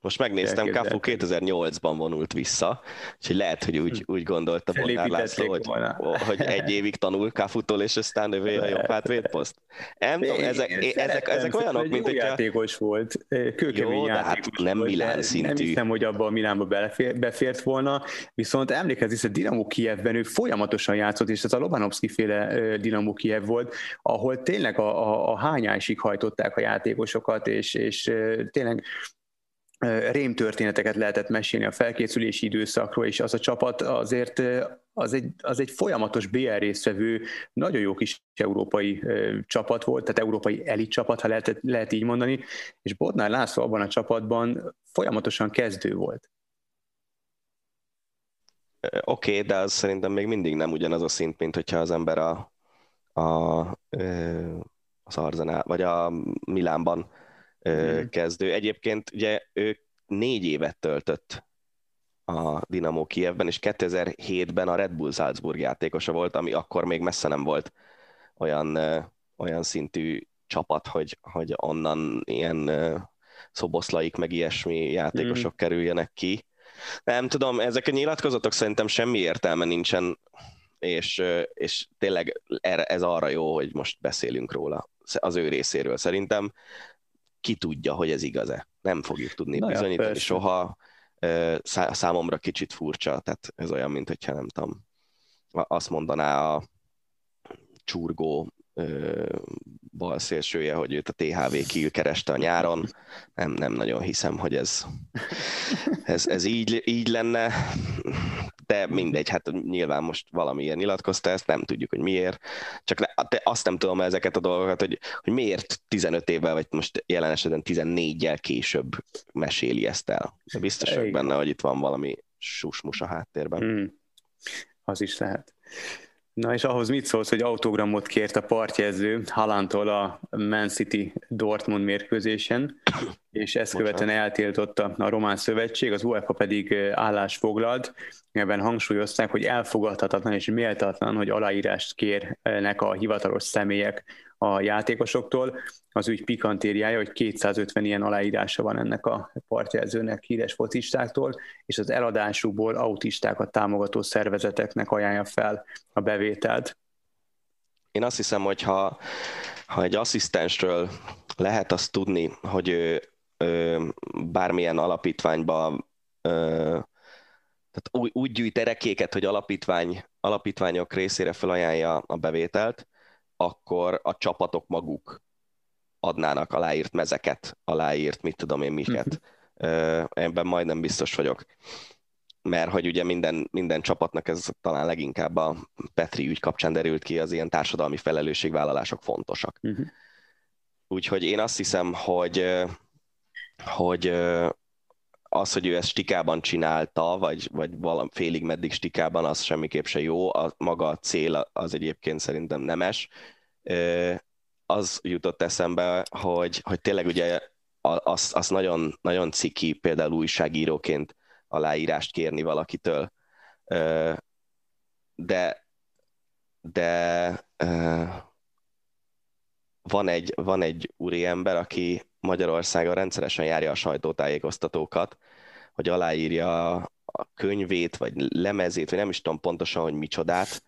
Most megnéztem, Kafu 2008-ban vonult vissza, úgyhogy lehet, hogy úgy, úgy gondolta Bondár László, hogy, hogy egy évig tanul Kafutól, és aztán övé a jobb hátvédposzt. Nem tudom, ezek, ezek, ezek olyanok, mint hogy... játékos volt, kőkemény jó, játékos hát nem volt, Milán szintű. Nem hiszem, hogy abban a Milánba befért, befért volna, viszont emlékezz, hogy a Dinamo Kievben ő folyamatosan játszott, és ez a Lobanovski féle Dinamo Kiev volt, ahol tényleg a, a, a hányásig hajtották a játékosokat, és, és tényleg rémtörténeteket lehetett mesélni a felkészülési időszakról, és az a csapat azért az egy, az egy folyamatos BR résztvevő, nagyon jó kis európai csapat volt, tehát európai elit csapat, ha lehet, lehet így mondani, és Bodnár László abban a csapatban folyamatosan kezdő volt. Oké, okay, de az szerintem még mindig nem ugyanaz a szint, mint hogyha az ember a, a, az Arzenál, vagy a Milánban mm. kezdő. Egyébként ugye ő négy évet töltött a Dinamo Kievben, és 2007-ben a Red Bull Salzburg játékosa volt, ami akkor még messze nem volt olyan, olyan szintű csapat, hogy, hogy onnan ilyen szoboszlaik, meg ilyesmi játékosok mm. kerüljenek ki. Nem tudom, ezek a nyilatkozatok szerintem semmi értelme nincsen, és, és tényleg ez arra jó, hogy most beszélünk róla az ő részéről. Szerintem ki tudja, hogy ez igaz-e. Nem fogjuk tudni Na bizonyítani ja, soha. Számomra kicsit furcsa, tehát ez olyan, mint hogyha nem tudom, azt mondaná a csurgó bal szélsője, hogy őt a THV kiül kereste a nyáron. Nem, nem nagyon hiszem, hogy ez, ez, ez így, így lenne de mindegy, hát nyilván most valamiért nyilatkozta ezt, nem tudjuk, hogy miért, csak ne, azt nem tudom ezeket a dolgokat, hogy, hogy miért 15 évvel, vagy most jelen esetben 14-jel később meséli ezt el. De biztos vagyok benne, hogy itt van valami susmus a háttérben. Hmm. Az is lehet. Na és ahhoz mit szólsz, hogy autogramot kért a partjező Halantól a Man City Dortmund mérkőzésen, és ezt követően eltiltotta a Román Szövetség, az UEFA pedig állás foglalt, ebben hangsúlyozták, hogy elfogadhatatlan és méltatlan, hogy aláírást kérnek a hivatalos személyek a játékosoktól. Az ügy pikantériája, hogy 250 ilyen aláírása van ennek a partjelzőnek híres focistáktól, és az eladásukból autistákat támogató szervezeteknek ajánlja fel a bevételt. Én azt hiszem, hogy ha, ha egy asszisztensről lehet azt tudni, hogy ő, ő bármilyen alapítványba ö, tehát úgy, úgy gyűjt erekéket, hogy alapítvány, alapítványok részére felajánlja a bevételt, akkor a csapatok maguk adnának aláírt mezeket, aláírt mit tudom én miket. Uh-huh. Ebben majdnem biztos vagyok. Mert hogy ugye minden, minden csapatnak ez talán leginkább a Petri ügy kapcsán derült ki, az ilyen társadalmi felelősségvállalások fontosak. Uh-huh. Úgyhogy én azt hiszem, hogy, hogy az, hogy ő ezt stikában csinálta, vagy, vagy valam félig meddig stikában, az semmiképp se jó. A, maga a cél az egyébként szerintem nemes. Az jutott eszembe, hogy, hogy tényleg ugye az, az nagyon, nagyon ciki például újságíróként aláírást kérni valakitől. De, de van egy, van egy úriember, aki Magyarországon rendszeresen járja a sajtótájékoztatókat, hogy aláírja a könyvét, vagy lemezét, vagy nem is tudom pontosan, hogy micsodát,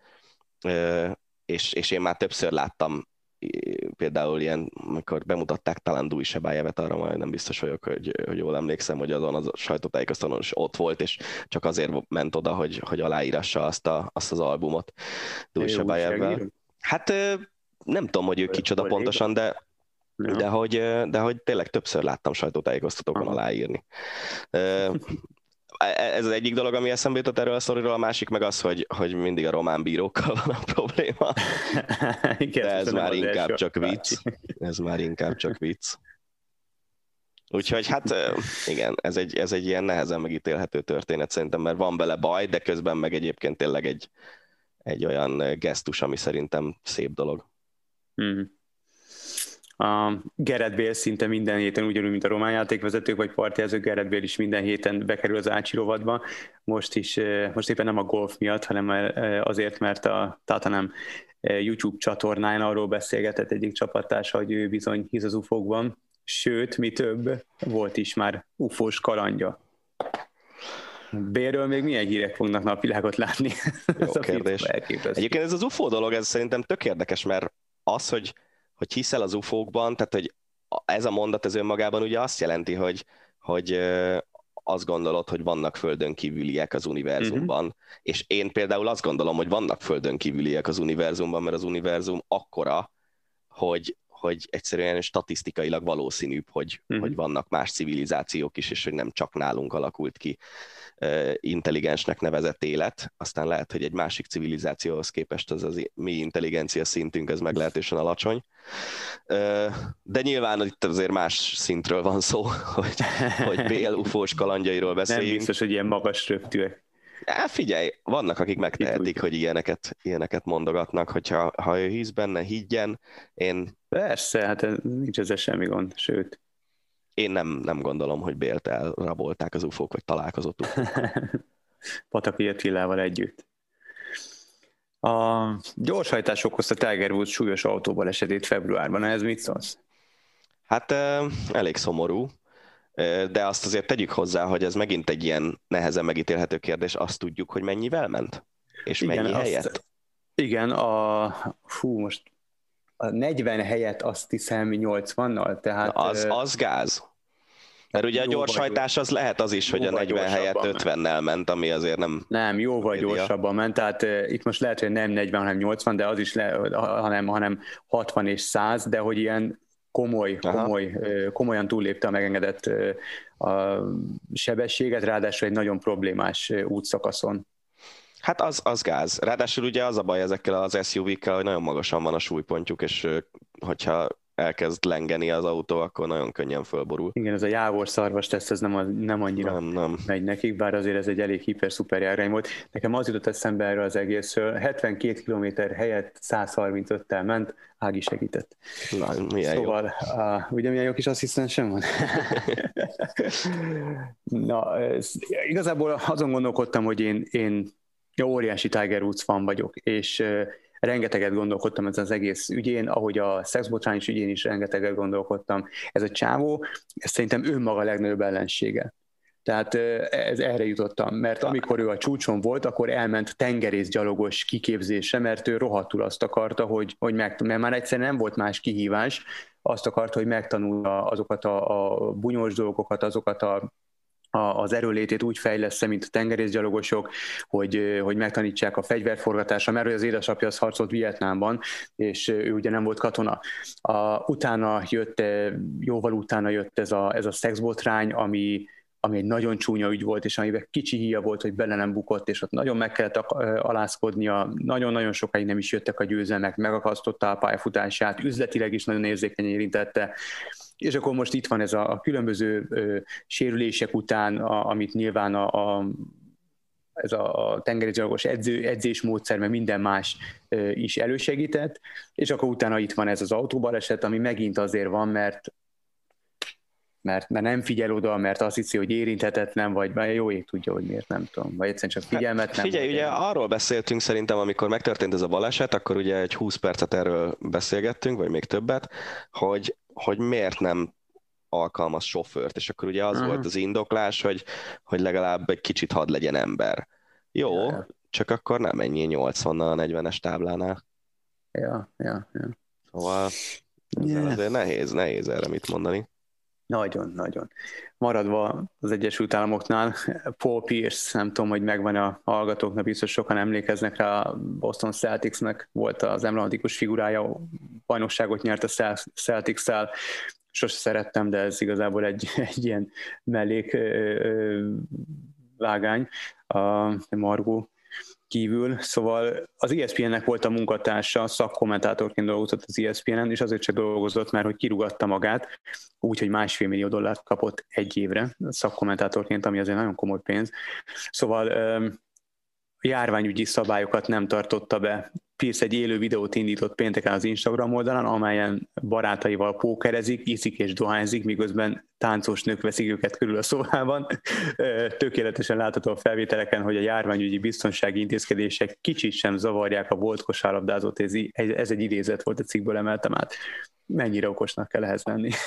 és, és én már többször láttam például ilyen, amikor bemutatták talán Dúj Sebájevet, arra majd nem biztos vagyok, hogy, hogy jól emlékszem, hogy azon az sajtótájékoztatón is ott volt, és csak azért ment oda, hogy, hogy aláírassa azt, a, azt az albumot Dúj Sebájevvel. Hát nem tudom, hogy ő kicsoda pontosan, de Ja. De, hogy, de hogy tényleg többször láttam sajtótájékoztatókon aláírni. E, ez az egyik dolog, ami eszembe jutott erről a szoriról, a másik meg az, hogy, hogy mindig a román bírókkal van a probléma. Igen, De ez már inkább csak vicc. Ez már inkább csak vicc. Úgyhogy hát igen, ez egy, ez egy ilyen nehezen megítélhető történet szerintem, mert van bele baj, de közben meg egyébként tényleg egy, egy olyan gesztus, ami szerintem szép dolog. Mm. A Gerett Bél szinte minden héten, ugyanúgy, mint a román játékvezetők vagy partjelzők, Gerett Bél is minden héten bekerül az Ácsi rovadba. Most is, most éppen nem a golf miatt, hanem azért, mert a Tatanem YouTube csatornán arról beszélgetett egyik csapattársa, hogy ő bizony hisz az ufókban, sőt, mi több, volt is már ufós kalandja. Bérről még milyen hírek fognak napvilágot látni? Jó ez kérdés. Egyébként ez az UFO dolog, ez szerintem tök érdekes, mert az, hogy hogy hiszel az ufókban, tehát hogy ez a mondat ez önmagában ugye azt jelenti, hogy, hogy azt gondolod, hogy vannak földön kívüliek az univerzumban, uh-huh. és én például azt gondolom, hogy vannak földön kívüliek az univerzumban, mert az univerzum akkora, hogy, hogy egyszerűen statisztikailag valószínűbb, hogy, uh-huh. hogy vannak más civilizációk is, és hogy nem csak nálunk alakult ki intelligensnek nevezett élet, aztán lehet, hogy egy másik civilizációhoz képest az az mi intelligencia szintünk az meglehetősen alacsony. De nyilván itt azért más szintről van szó, hogy, hogy Bél ufós kalandjairól beszéljünk. Nem biztos, hogy ilyen magas röptűek. Ja, figyelj, vannak, akik megtehetik, hogy ilyeneket, ilyeneket mondogatnak, hogyha ha ő hisz benne, higgyen. Én... Persze, hát nincs ezzel semmi gond, sőt én nem, nem gondolom, hogy Bélt elrabolták az ufók, vagy találkozott ufók. Pataki Attilával együtt. A gyorshajtás okozta Tiger Woods súlyos autóval esetét februárban. Ez mit szólsz? Hát elég szomorú, de azt azért tegyük hozzá, hogy ez megint egy ilyen nehezen megítélhető kérdés. Azt tudjuk, hogy mennyivel ment? És igen, mennyi azt, helyett? Igen, a, fú, most a 40 helyet azt hiszem 80-nal, tehát... Na az, az gáz. Mert ugye a gyorshajtás az lehet az is, hogy a 40 helyett 50-nel ment, ami azért nem... Nem, jóval média. gyorsabban ment, tehát uh, itt most lehet, hogy nem 40, hanem 80, de az is le, hanem, hanem 60 és 100, de hogy ilyen komoly, komoly, komolyan túllépte a megengedett a sebességet, ráadásul egy nagyon problémás útszakaszon. Hát az, az gáz. Ráadásul ugye az a baj ezekkel az SUV-kkel, hogy nagyon magasan van a súlypontjuk, és hogyha elkezd lengeni az autó, akkor nagyon könnyen fölborul. Igen, ez a jávor szarvas teszt, ez nem, a, nem annyira nem, nem. megy nekik, bár azért ez egy elég hiper-szuper járány volt. Nekem az jutott eszembe erről az egészről, 72 km helyett 135-tel ment, Ági segített. Na, milyen szóval, jó. Uh, ugye milyen jó kis asszisztensem van? Na, ez, igazából azon gondolkodtam, hogy én, én óriási Tiger Woods fan vagyok, és rengeteget gondolkodtam ez az egész ügyén, ahogy a szexbotrányos ügyén is rengeteget gondolkodtam. Ez a csávó, ez szerintem önmaga a legnagyobb ellensége. Tehát ez, erre jutottam, mert amikor ő a csúcson volt, akkor elment tengerészgyalogos kiképzése, mert ő rohadtul azt akarta, hogy, hogy meg, mert már egyszerűen nem volt más kihívás, azt akarta, hogy megtanulja azokat a, a bunyós dolgokat, azokat a az erőlétét úgy fejlesz mint a tengerészgyalogosok, hogy, hogy megtanítsák a fegyverforgatásra, mert az édesapja az harcolt Vietnámban, és ő ugye nem volt katona. A, utána jött, jóval utána jött ez a, ez a szexbotrány, ami, ami egy nagyon csúnya ügy volt, és amiben kicsi híja volt, hogy bele nem bukott, és ott nagyon meg kellett alázkodnia, nagyon-nagyon sokáig nem is jöttek a győzelmek, megakasztotta a pályafutását, üzletileg is nagyon érzékenyen érintette, és akkor most itt van ez a, a különböző ö, sérülések után, a, amit nyilván a, a ez a tengerészgyalogos edző, edzésmódszer, mert minden más ö, is elősegített, és akkor utána itt van ez az autóbaleset, ami megint azért van, mert mert, mert nem figyel oda, mert azt hiszi, hogy érinthetetlen, vagy jó ég tudja, hogy miért nem tudom, vagy egyszerűen csak figyelmet hát, nem. Figyelj, ugye arról beszéltünk szerintem, amikor megtörtént ez a baleset, akkor ugye egy 20 percet erről beszélgettünk, vagy még többet, hogy hogy miért nem alkalmaz sofőrt, és akkor ugye az uh-huh. volt az indoklás, hogy, hogy legalább egy kicsit hadd legyen ember. Jó, ja, csak akkor nem ennyi 80-nal a 40-es táblánál. Ja, ja, ja. Szóval Yeah. Azért nehéz, nehéz erre mit mondani. Nagyon, nagyon. Maradva az Egyesült Államoknál, Paul Pierce, nem tudom, hogy megvan a hallgatóknak, biztos sokan emlékeznek rá, a Boston Celticsnek volt az emblematikus figurája, bajnokságot nyert a Celtics-szel, sose szerettem, de ez igazából egy, egy ilyen mellék vágány, a Margó kívül, szóval az ESPN-nek volt a munkatársa, szakkommentátorként dolgozott az ESPN-en, és azért csak dolgozott, mert hogy kirugatta magát, úgyhogy másfél millió dollárt kapott egy évre szakkommentátorként, ami azért nagyon komoly pénz. Szóval járványügyi szabályokat nem tartotta be. Pierce egy élő videót indított pénteken az Instagram oldalán, amelyen barátaival pókerezik, iszik és dohányzik, miközben táncos nők veszik őket körül a szobában. Tökéletesen látható a felvételeken, hogy a járványügyi biztonsági intézkedések kicsit sem zavarják a volt kosárlabdázót, ez, ez egy idézet volt a cikkből emeltem át. Mennyire okosnak kell ehhez lenni.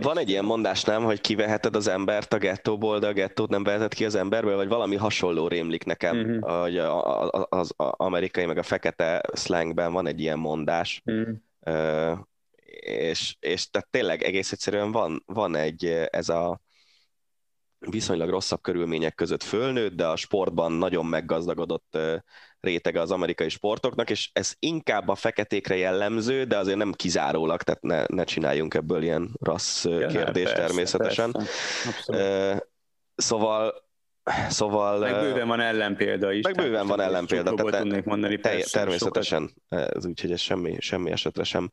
Van egy ilyen mondás, nem, hogy kiveheted az embert a gettóból, de a gettót nem veheted ki az emberből, vagy valami hasonló rémlik nekem, uh-huh. hogy az, az amerikai meg a fekete slangben van egy ilyen mondás, uh-huh. uh, és, és tehát tényleg egész egyszerűen van, van egy ez a viszonylag rosszabb körülmények között fölnőtt, de a sportban nagyon meggazdagodott rétege az amerikai sportoknak, és ez inkább a feketékre jellemző, de azért nem kizárólag, tehát ne, ne csináljunk ebből ilyen rassz ja, kérdést persze, természetesen. Persze. Szóval Szóval... Meg bőven van ellenpélda is. Meg bőven van ellenpélda. Tehát tudnék mondani, persze, természetesen, ez úgyhogy ez semmi, semmi esetre sem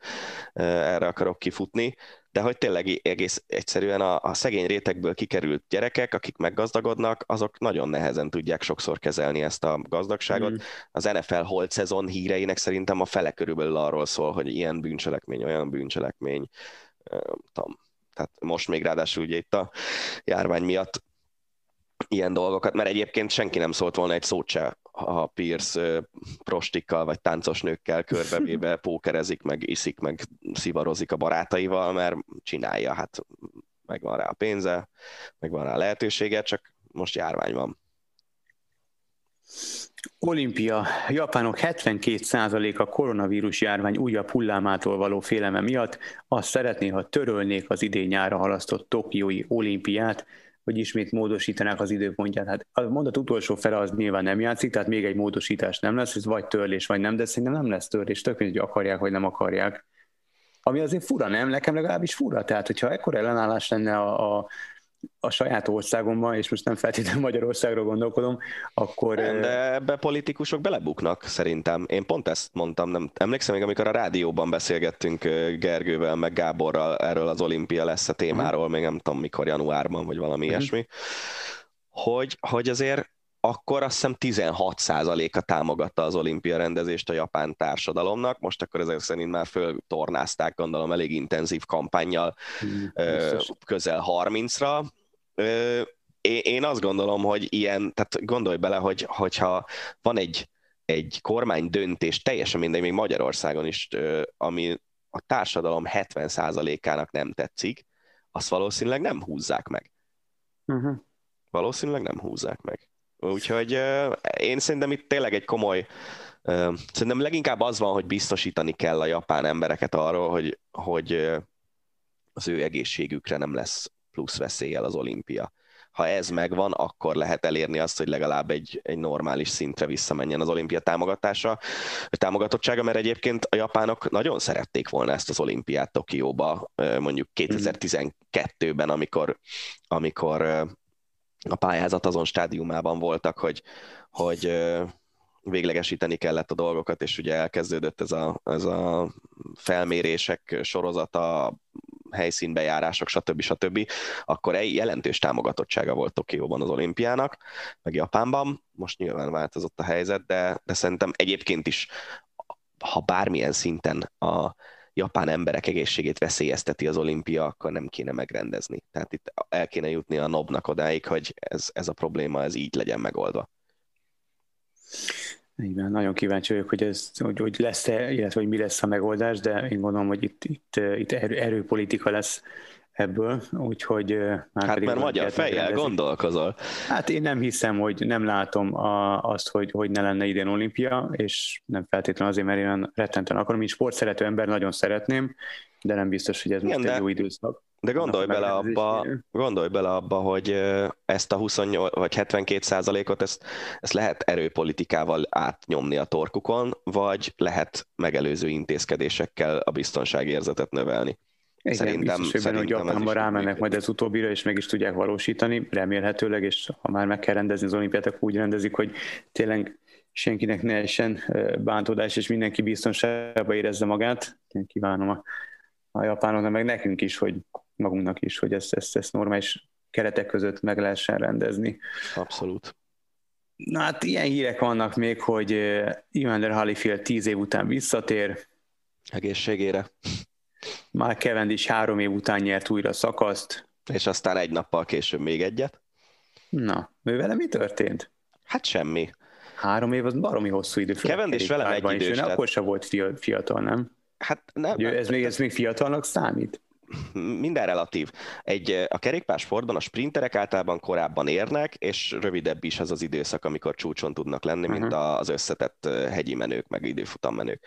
erre akarok kifutni de hogy tényleg egész egyszerűen a, a szegény rétegből kikerült gyerekek, akik meggazdagodnak, azok nagyon nehezen tudják sokszor kezelni ezt a gazdagságot. Mm. Az NFL holt szezon híreinek szerintem a fele körülbelül arról szól, hogy ilyen bűncselekmény, olyan bűncselekmény. Tudom. Tehát most még ráadásul ugye itt a járvány miatt ilyen dolgokat, mert egyébként senki nem szólt volna egy szót se a Pierce prostikkal vagy táncos nőkkel körbevéve pókerezik, meg iszik, meg szivarozik a barátaival, mert csinálja, hát megvan rá a pénze, megvan rá a lehetősége, csak most járvány van. Olimpia. Japánok 72%-a koronavírus járvány újabb hullámától való félelme miatt azt szeretné, ha törölnék az idén nyára halasztott Tokiói olimpiát, hogy ismét módosítanák az időpontját. Hát a mondat utolsó fele az nyilván nem játszik, tehát még egy módosítás nem lesz, ez vagy törlés, vagy nem, de szerintem nem lesz törlés, tök hogy akarják, vagy nem akarják. Ami azért fura, nem? Nekem legalábbis fura. Tehát, hogyha ekkor ellenállás lenne a, a a saját országomban, és most nem feltétlenül Magyarországról gondolkodom, akkor... Nem, de ebbe politikusok belebuknak szerintem. Én pont ezt mondtam, nem emlékszem még, amikor a rádióban beszélgettünk Gergővel, meg Gáborral erről az olimpia lesz a témáról, uh-huh. még nem tudom mikor, januárban, vagy valami uh-huh. ilyesmi, hogy, hogy azért akkor azt hiszem 16%-a támogatta az olimpia rendezést a japán társadalomnak, most akkor ezek szerint már föltornázták, gondolom, elég intenzív kampányjal hmm, közel 30-ra. Én azt gondolom, hogy ilyen, tehát gondolj bele, hogy, hogyha van egy, egy kormány döntés, teljesen mindegy, még Magyarországon is, ami a társadalom 70%-ának nem tetszik, azt valószínűleg nem húzzák meg. Uh-huh. Valószínűleg nem húzzák meg. Úgyhogy én szerintem itt tényleg egy komoly, szerintem leginkább az van, hogy biztosítani kell a japán embereket arról, hogy, hogy az ő egészségükre nem lesz plusz veszéllyel az olimpia. Ha ez megvan, akkor lehet elérni azt, hogy legalább egy, egy normális szintre visszamenjen az olimpia támogatása, támogatottsága, mert egyébként a japánok nagyon szerették volna ezt az olimpiát Tokióba, mondjuk 2012-ben, amikor, amikor a pályázat azon stádiumában voltak, hogy, hogy véglegesíteni kellett a dolgokat, és ugye elkezdődött ez a, ez a felmérések sorozata, helyszínbejárások, stb. stb., akkor egy jelentős támogatottsága volt Tokióban az olimpiának, meg Japánban. Most nyilván változott a helyzet, de, de szerintem egyébként is, ha bármilyen szinten a, japán emberek egészségét veszélyezteti az olimpia, akkor nem kéne megrendezni. Tehát itt el kéne jutni a nobnak odáig, hogy ez, ez a probléma ez így legyen megoldva. Igen, nagyon kíváncsi vagyok, hogy, ez, hogy, hogy lesz-e, illetve hogy mi lesz a megoldás, de én gondolom, hogy itt, itt, itt erő, erőpolitika lesz ebből, úgyhogy... Hát mert magyar fejjel gondolkozol. Hát én nem hiszem, hogy nem látom a, azt, hogy, hogy ne lenne idén olimpia, és nem feltétlenül azért, mert én olyan rettenten akarom, mint sportszerető ember nagyon szeretném, de nem biztos, hogy ez Igen, most egy jó időszak. De gondolj bele, abba, gondolj bele abba, hogy ezt a 28 vagy 72 százalékot ezt, ezt lehet erőpolitikával átnyomni a torkukon, vagy lehet megelőző intézkedésekkel a biztonságérzetet növelni. Igen, szerintem, biztos, hogy, hogy Japánban rámennek majd az utóbbira, és meg is tudják valósítani, remélhetőleg, és ha már meg kell rendezni az olimpiát, akkor úgy rendezik, hogy tényleg senkinek ne essen bántódás, és mindenki biztonságban érezze magát. Én kívánom a, a japánoknak, meg nekünk is, hogy magunknak is, hogy ezt, ezt, ezt normális keretek között meg lehessen rendezni. Abszolút. Na hát ilyen hírek vannak még, hogy Evander Holyfield tíz év után visszatér. Egészségére. Már Cavendish három év után nyert újra szakaszt. És aztán egy nappal később még egyet. Na, ő vele mi történt? Hát semmi. Három év az baromi hosszú idő. Cavendish velem egy idős. És akkor sem volt fiatal, nem? Hát nem. Ugye, ez, még, ez még fiatalnak számít? minden relatív. Egy, a kerékpársportban a sprinterek általában korábban érnek, és rövidebb is az az időszak, amikor csúcson tudnak lenni, mint uh-huh. az összetett hegyi menők, meg időfutammenők.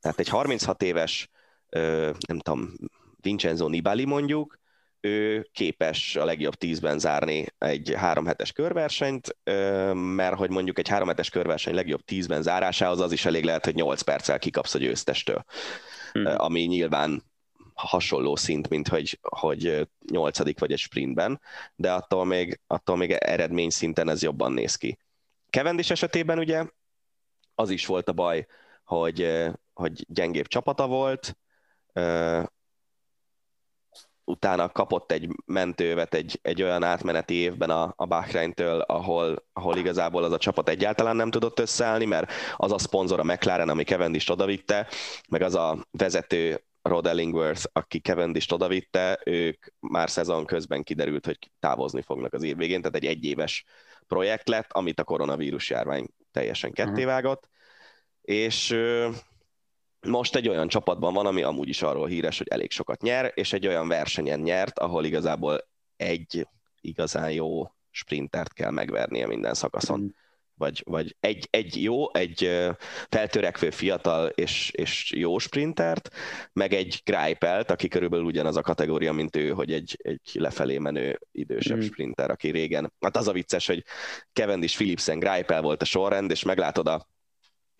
Tehát egy 36 éves, nem tudom, Vincenzo Nibali mondjuk, ő képes a legjobb tízben zárni egy három hetes körversenyt, mert hogy mondjuk egy három hetes körverseny legjobb tízben zárásához az is elég lehet, hogy 8 perccel kikapsz a győztestől. Hmm. Ami nyilván hasonló szint, mint hogy, hogy nyolcadik vagy egy sprintben, de attól még, attól még eredmény szinten ez jobban néz ki. Kevendis esetében ugye az is volt a baj, hogy, hogy gyengébb csapata volt, utána kapott egy mentővet egy, egy olyan átmeneti évben a, a Bahreintől, ahol, ahol igazából az a csapat egyáltalán nem tudott összeállni, mert az a szponzor a McLaren, ami Cavendish odavitte, meg az a vezető Rod Ellingworth, aki Cavendish odavitte, ők már szezon közben kiderült, hogy távozni fognak az év végén, tehát egy egyéves projekt lett, amit a koronavírus járvány teljesen kettévágott, uh-huh. és most egy olyan csapatban van, ami amúgy is arról híres, hogy elég sokat nyer, és egy olyan versenyen nyert, ahol igazából egy igazán jó sprintert kell megvernie minden szakaszon. Mm vagy, vagy egy, egy jó, egy feltörekvő fiatal és, és jó sprintert, meg egy Greipelt, aki körülbelül ugyanaz a kategória, mint ő, hogy egy, egy lefelé menő idősebb mm. sprinter, aki régen. Hát az a vicces, hogy Cavendish Philipsen Greipel volt a sorrend, és meglátod a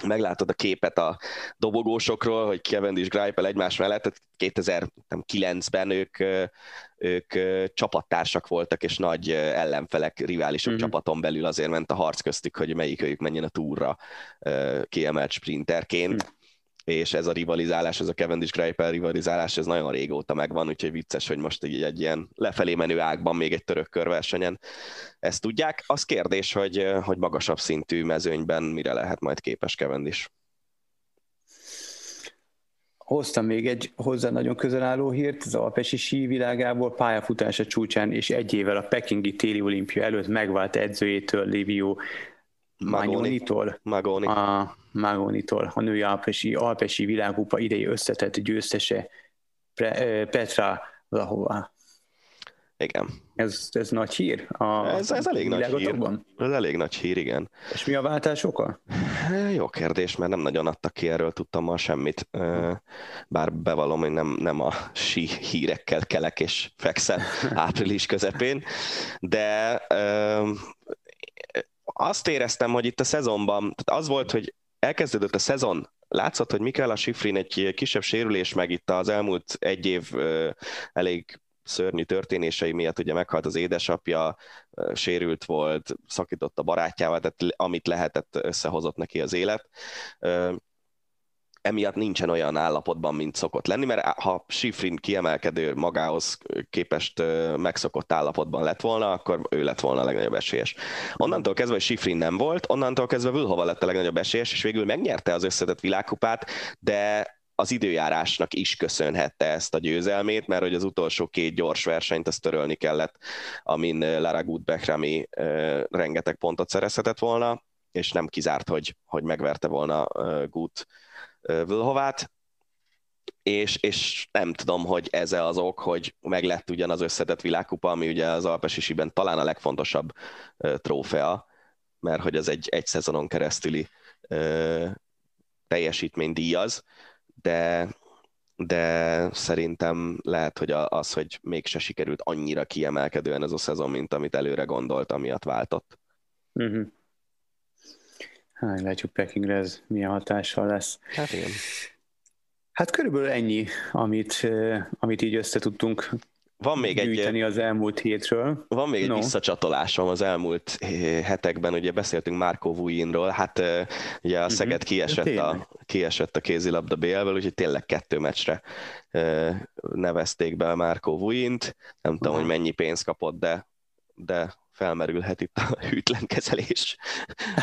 meglátod a képet a dobogósokról, hogy Cavendish Greipel egymás mellett, 2009-ben ők, ők csapattársak voltak, és nagy ellenfelek, riválisok mm-hmm. csapaton belül azért ment a harc köztük, hogy melyik ők menjen a túra kiemelt sprinterként. Mm és ez a rivalizálás, ez a Cavendish Greipel rivalizálás, ez nagyon régóta megvan, úgyhogy vicces, hogy most egy, egy ilyen lefelé menő ágban még egy török körversenyen ezt tudják. Az kérdés, hogy, hogy magasabb szintű mezőnyben mire lehet majd képes Cavendish. Hoztam még egy hozzá nagyon közel álló hírt, az alpesi sí világából pályafutása csúcsán és egy évvel a Pekingi téli olimpia előtt megvált edzőjétől Livio Magnonitól. Magoni. A Magonitól, a női alpesi, alpesi világkupa idei összetett győztese Petra Lahova. Igen. Ez, ez nagy hír? A ez, ez elég nagy hír. Ez elég nagy hír, igen. És mi a váltás oka? Jó kérdés, mert nem nagyon adtak ki erről, tudtam ma semmit. Bár bevallom, hogy nem, nem a sí hírekkel kelek és fekszem április közepén, de azt éreztem, hogy itt a szezonban, tehát az volt, hogy elkezdődött a szezon, látszott, hogy Mikaela Schifrin egy kisebb sérülés meg itt az elmúlt egy év elég szörnyű történései miatt ugye meghalt az édesapja, sérült volt, szakított a barátjával, tehát amit lehetett, összehozott neki az élet emiatt nincsen olyan állapotban, mint szokott lenni, mert ha Schifrin kiemelkedő magához képest megszokott állapotban lett volna, akkor ő lett volna a legnagyobb esélyes. Onnantól kezdve, hogy Schifrin nem volt, onnantól kezdve Vülhova lett a legnagyobb esélyes, és végül megnyerte az összetett világkupát, de az időjárásnak is köszönhette ezt a győzelmét, mert hogy az utolsó két gyors versenyt azt törölni kellett, amin Lara Gutbeck rengeteg pontot szerezhetett volna, és nem kizárt, hogy, hogy megverte volna Gut Vlhovát, és, és nem tudom, hogy ez az ok, hogy meg lett ugyan az összetett világkupa, ami ugye az Alpesisiben talán a legfontosabb trófea, mert hogy az egy, egy szezonon keresztüli uh, teljesítmény díjaz, de, de szerintem lehet, hogy az, hogy mégse sikerült annyira kiemelkedően ez a szezon, mint amit előre gondolt, amiatt váltott. Uh-huh. Hát, látjuk Pekingre ez milyen hatással lesz. Hát igen. Hát körülbelül ennyi, amit, amit így össze tudtunk van még egy, az elmúlt hétről. Van még no. egy visszacsatolásom az elmúlt hetekben, ugye beszéltünk Márko Vujinról, hát ugye a Szeged mhm. kiesett, a, kiesett a kézilabda BL-ből, úgyhogy tényleg kettő meccsre nevezték be Márko Vujint, nem tudom, hogy mennyi pénzt kapott, de, de felmerülhet itt a hűtlen kezelés,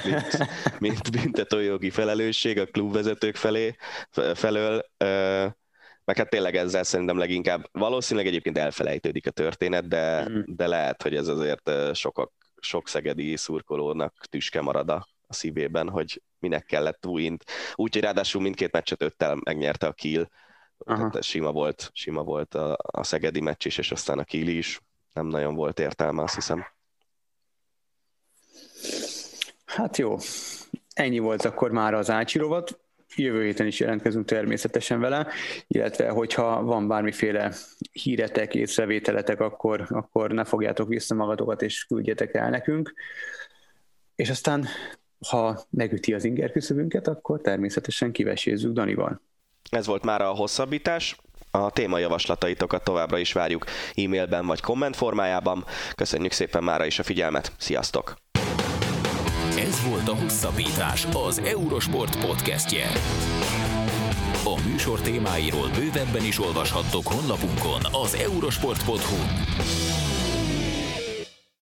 mint, mint büntetőjogi felelősség a klubvezetők felé, felől, meg hát tényleg ezzel szerintem leginkább, valószínűleg egyébként elfelejtődik a történet, de, mm. de lehet, hogy ez azért sokak, sok szegedi szurkolónak tüske marad a, a szívében, hogy minek kellett Wint. Úgyhogy ráadásul mindkét meccset öttel megnyerte a Kiel, tehát sima volt, sima volt a, a szegedi meccs is, és aztán a Kiel is. Nem nagyon volt értelme, azt hiszem. Hát jó, ennyi volt akkor már az Ácsi rovat. Jövő héten is jelentkezünk természetesen vele, illetve hogyha van bármiféle híretek, észrevételetek, akkor, akkor ne fogjátok vissza magatokat, és küldjetek el nekünk. És aztán, ha megüti az inger küszöbünket, akkor természetesen kivesézzük Danival. Ez volt már a hosszabbítás. A témajavaslataitokat továbbra is várjuk e-mailben vagy komment formájában. Köszönjük szépen mára is a figyelmet. Sziasztok! Ez volt a Hosszabbítás, az Eurosport podcastje. A műsor témáiról bővebben is olvashattok honlapunkon az eurosport.hu.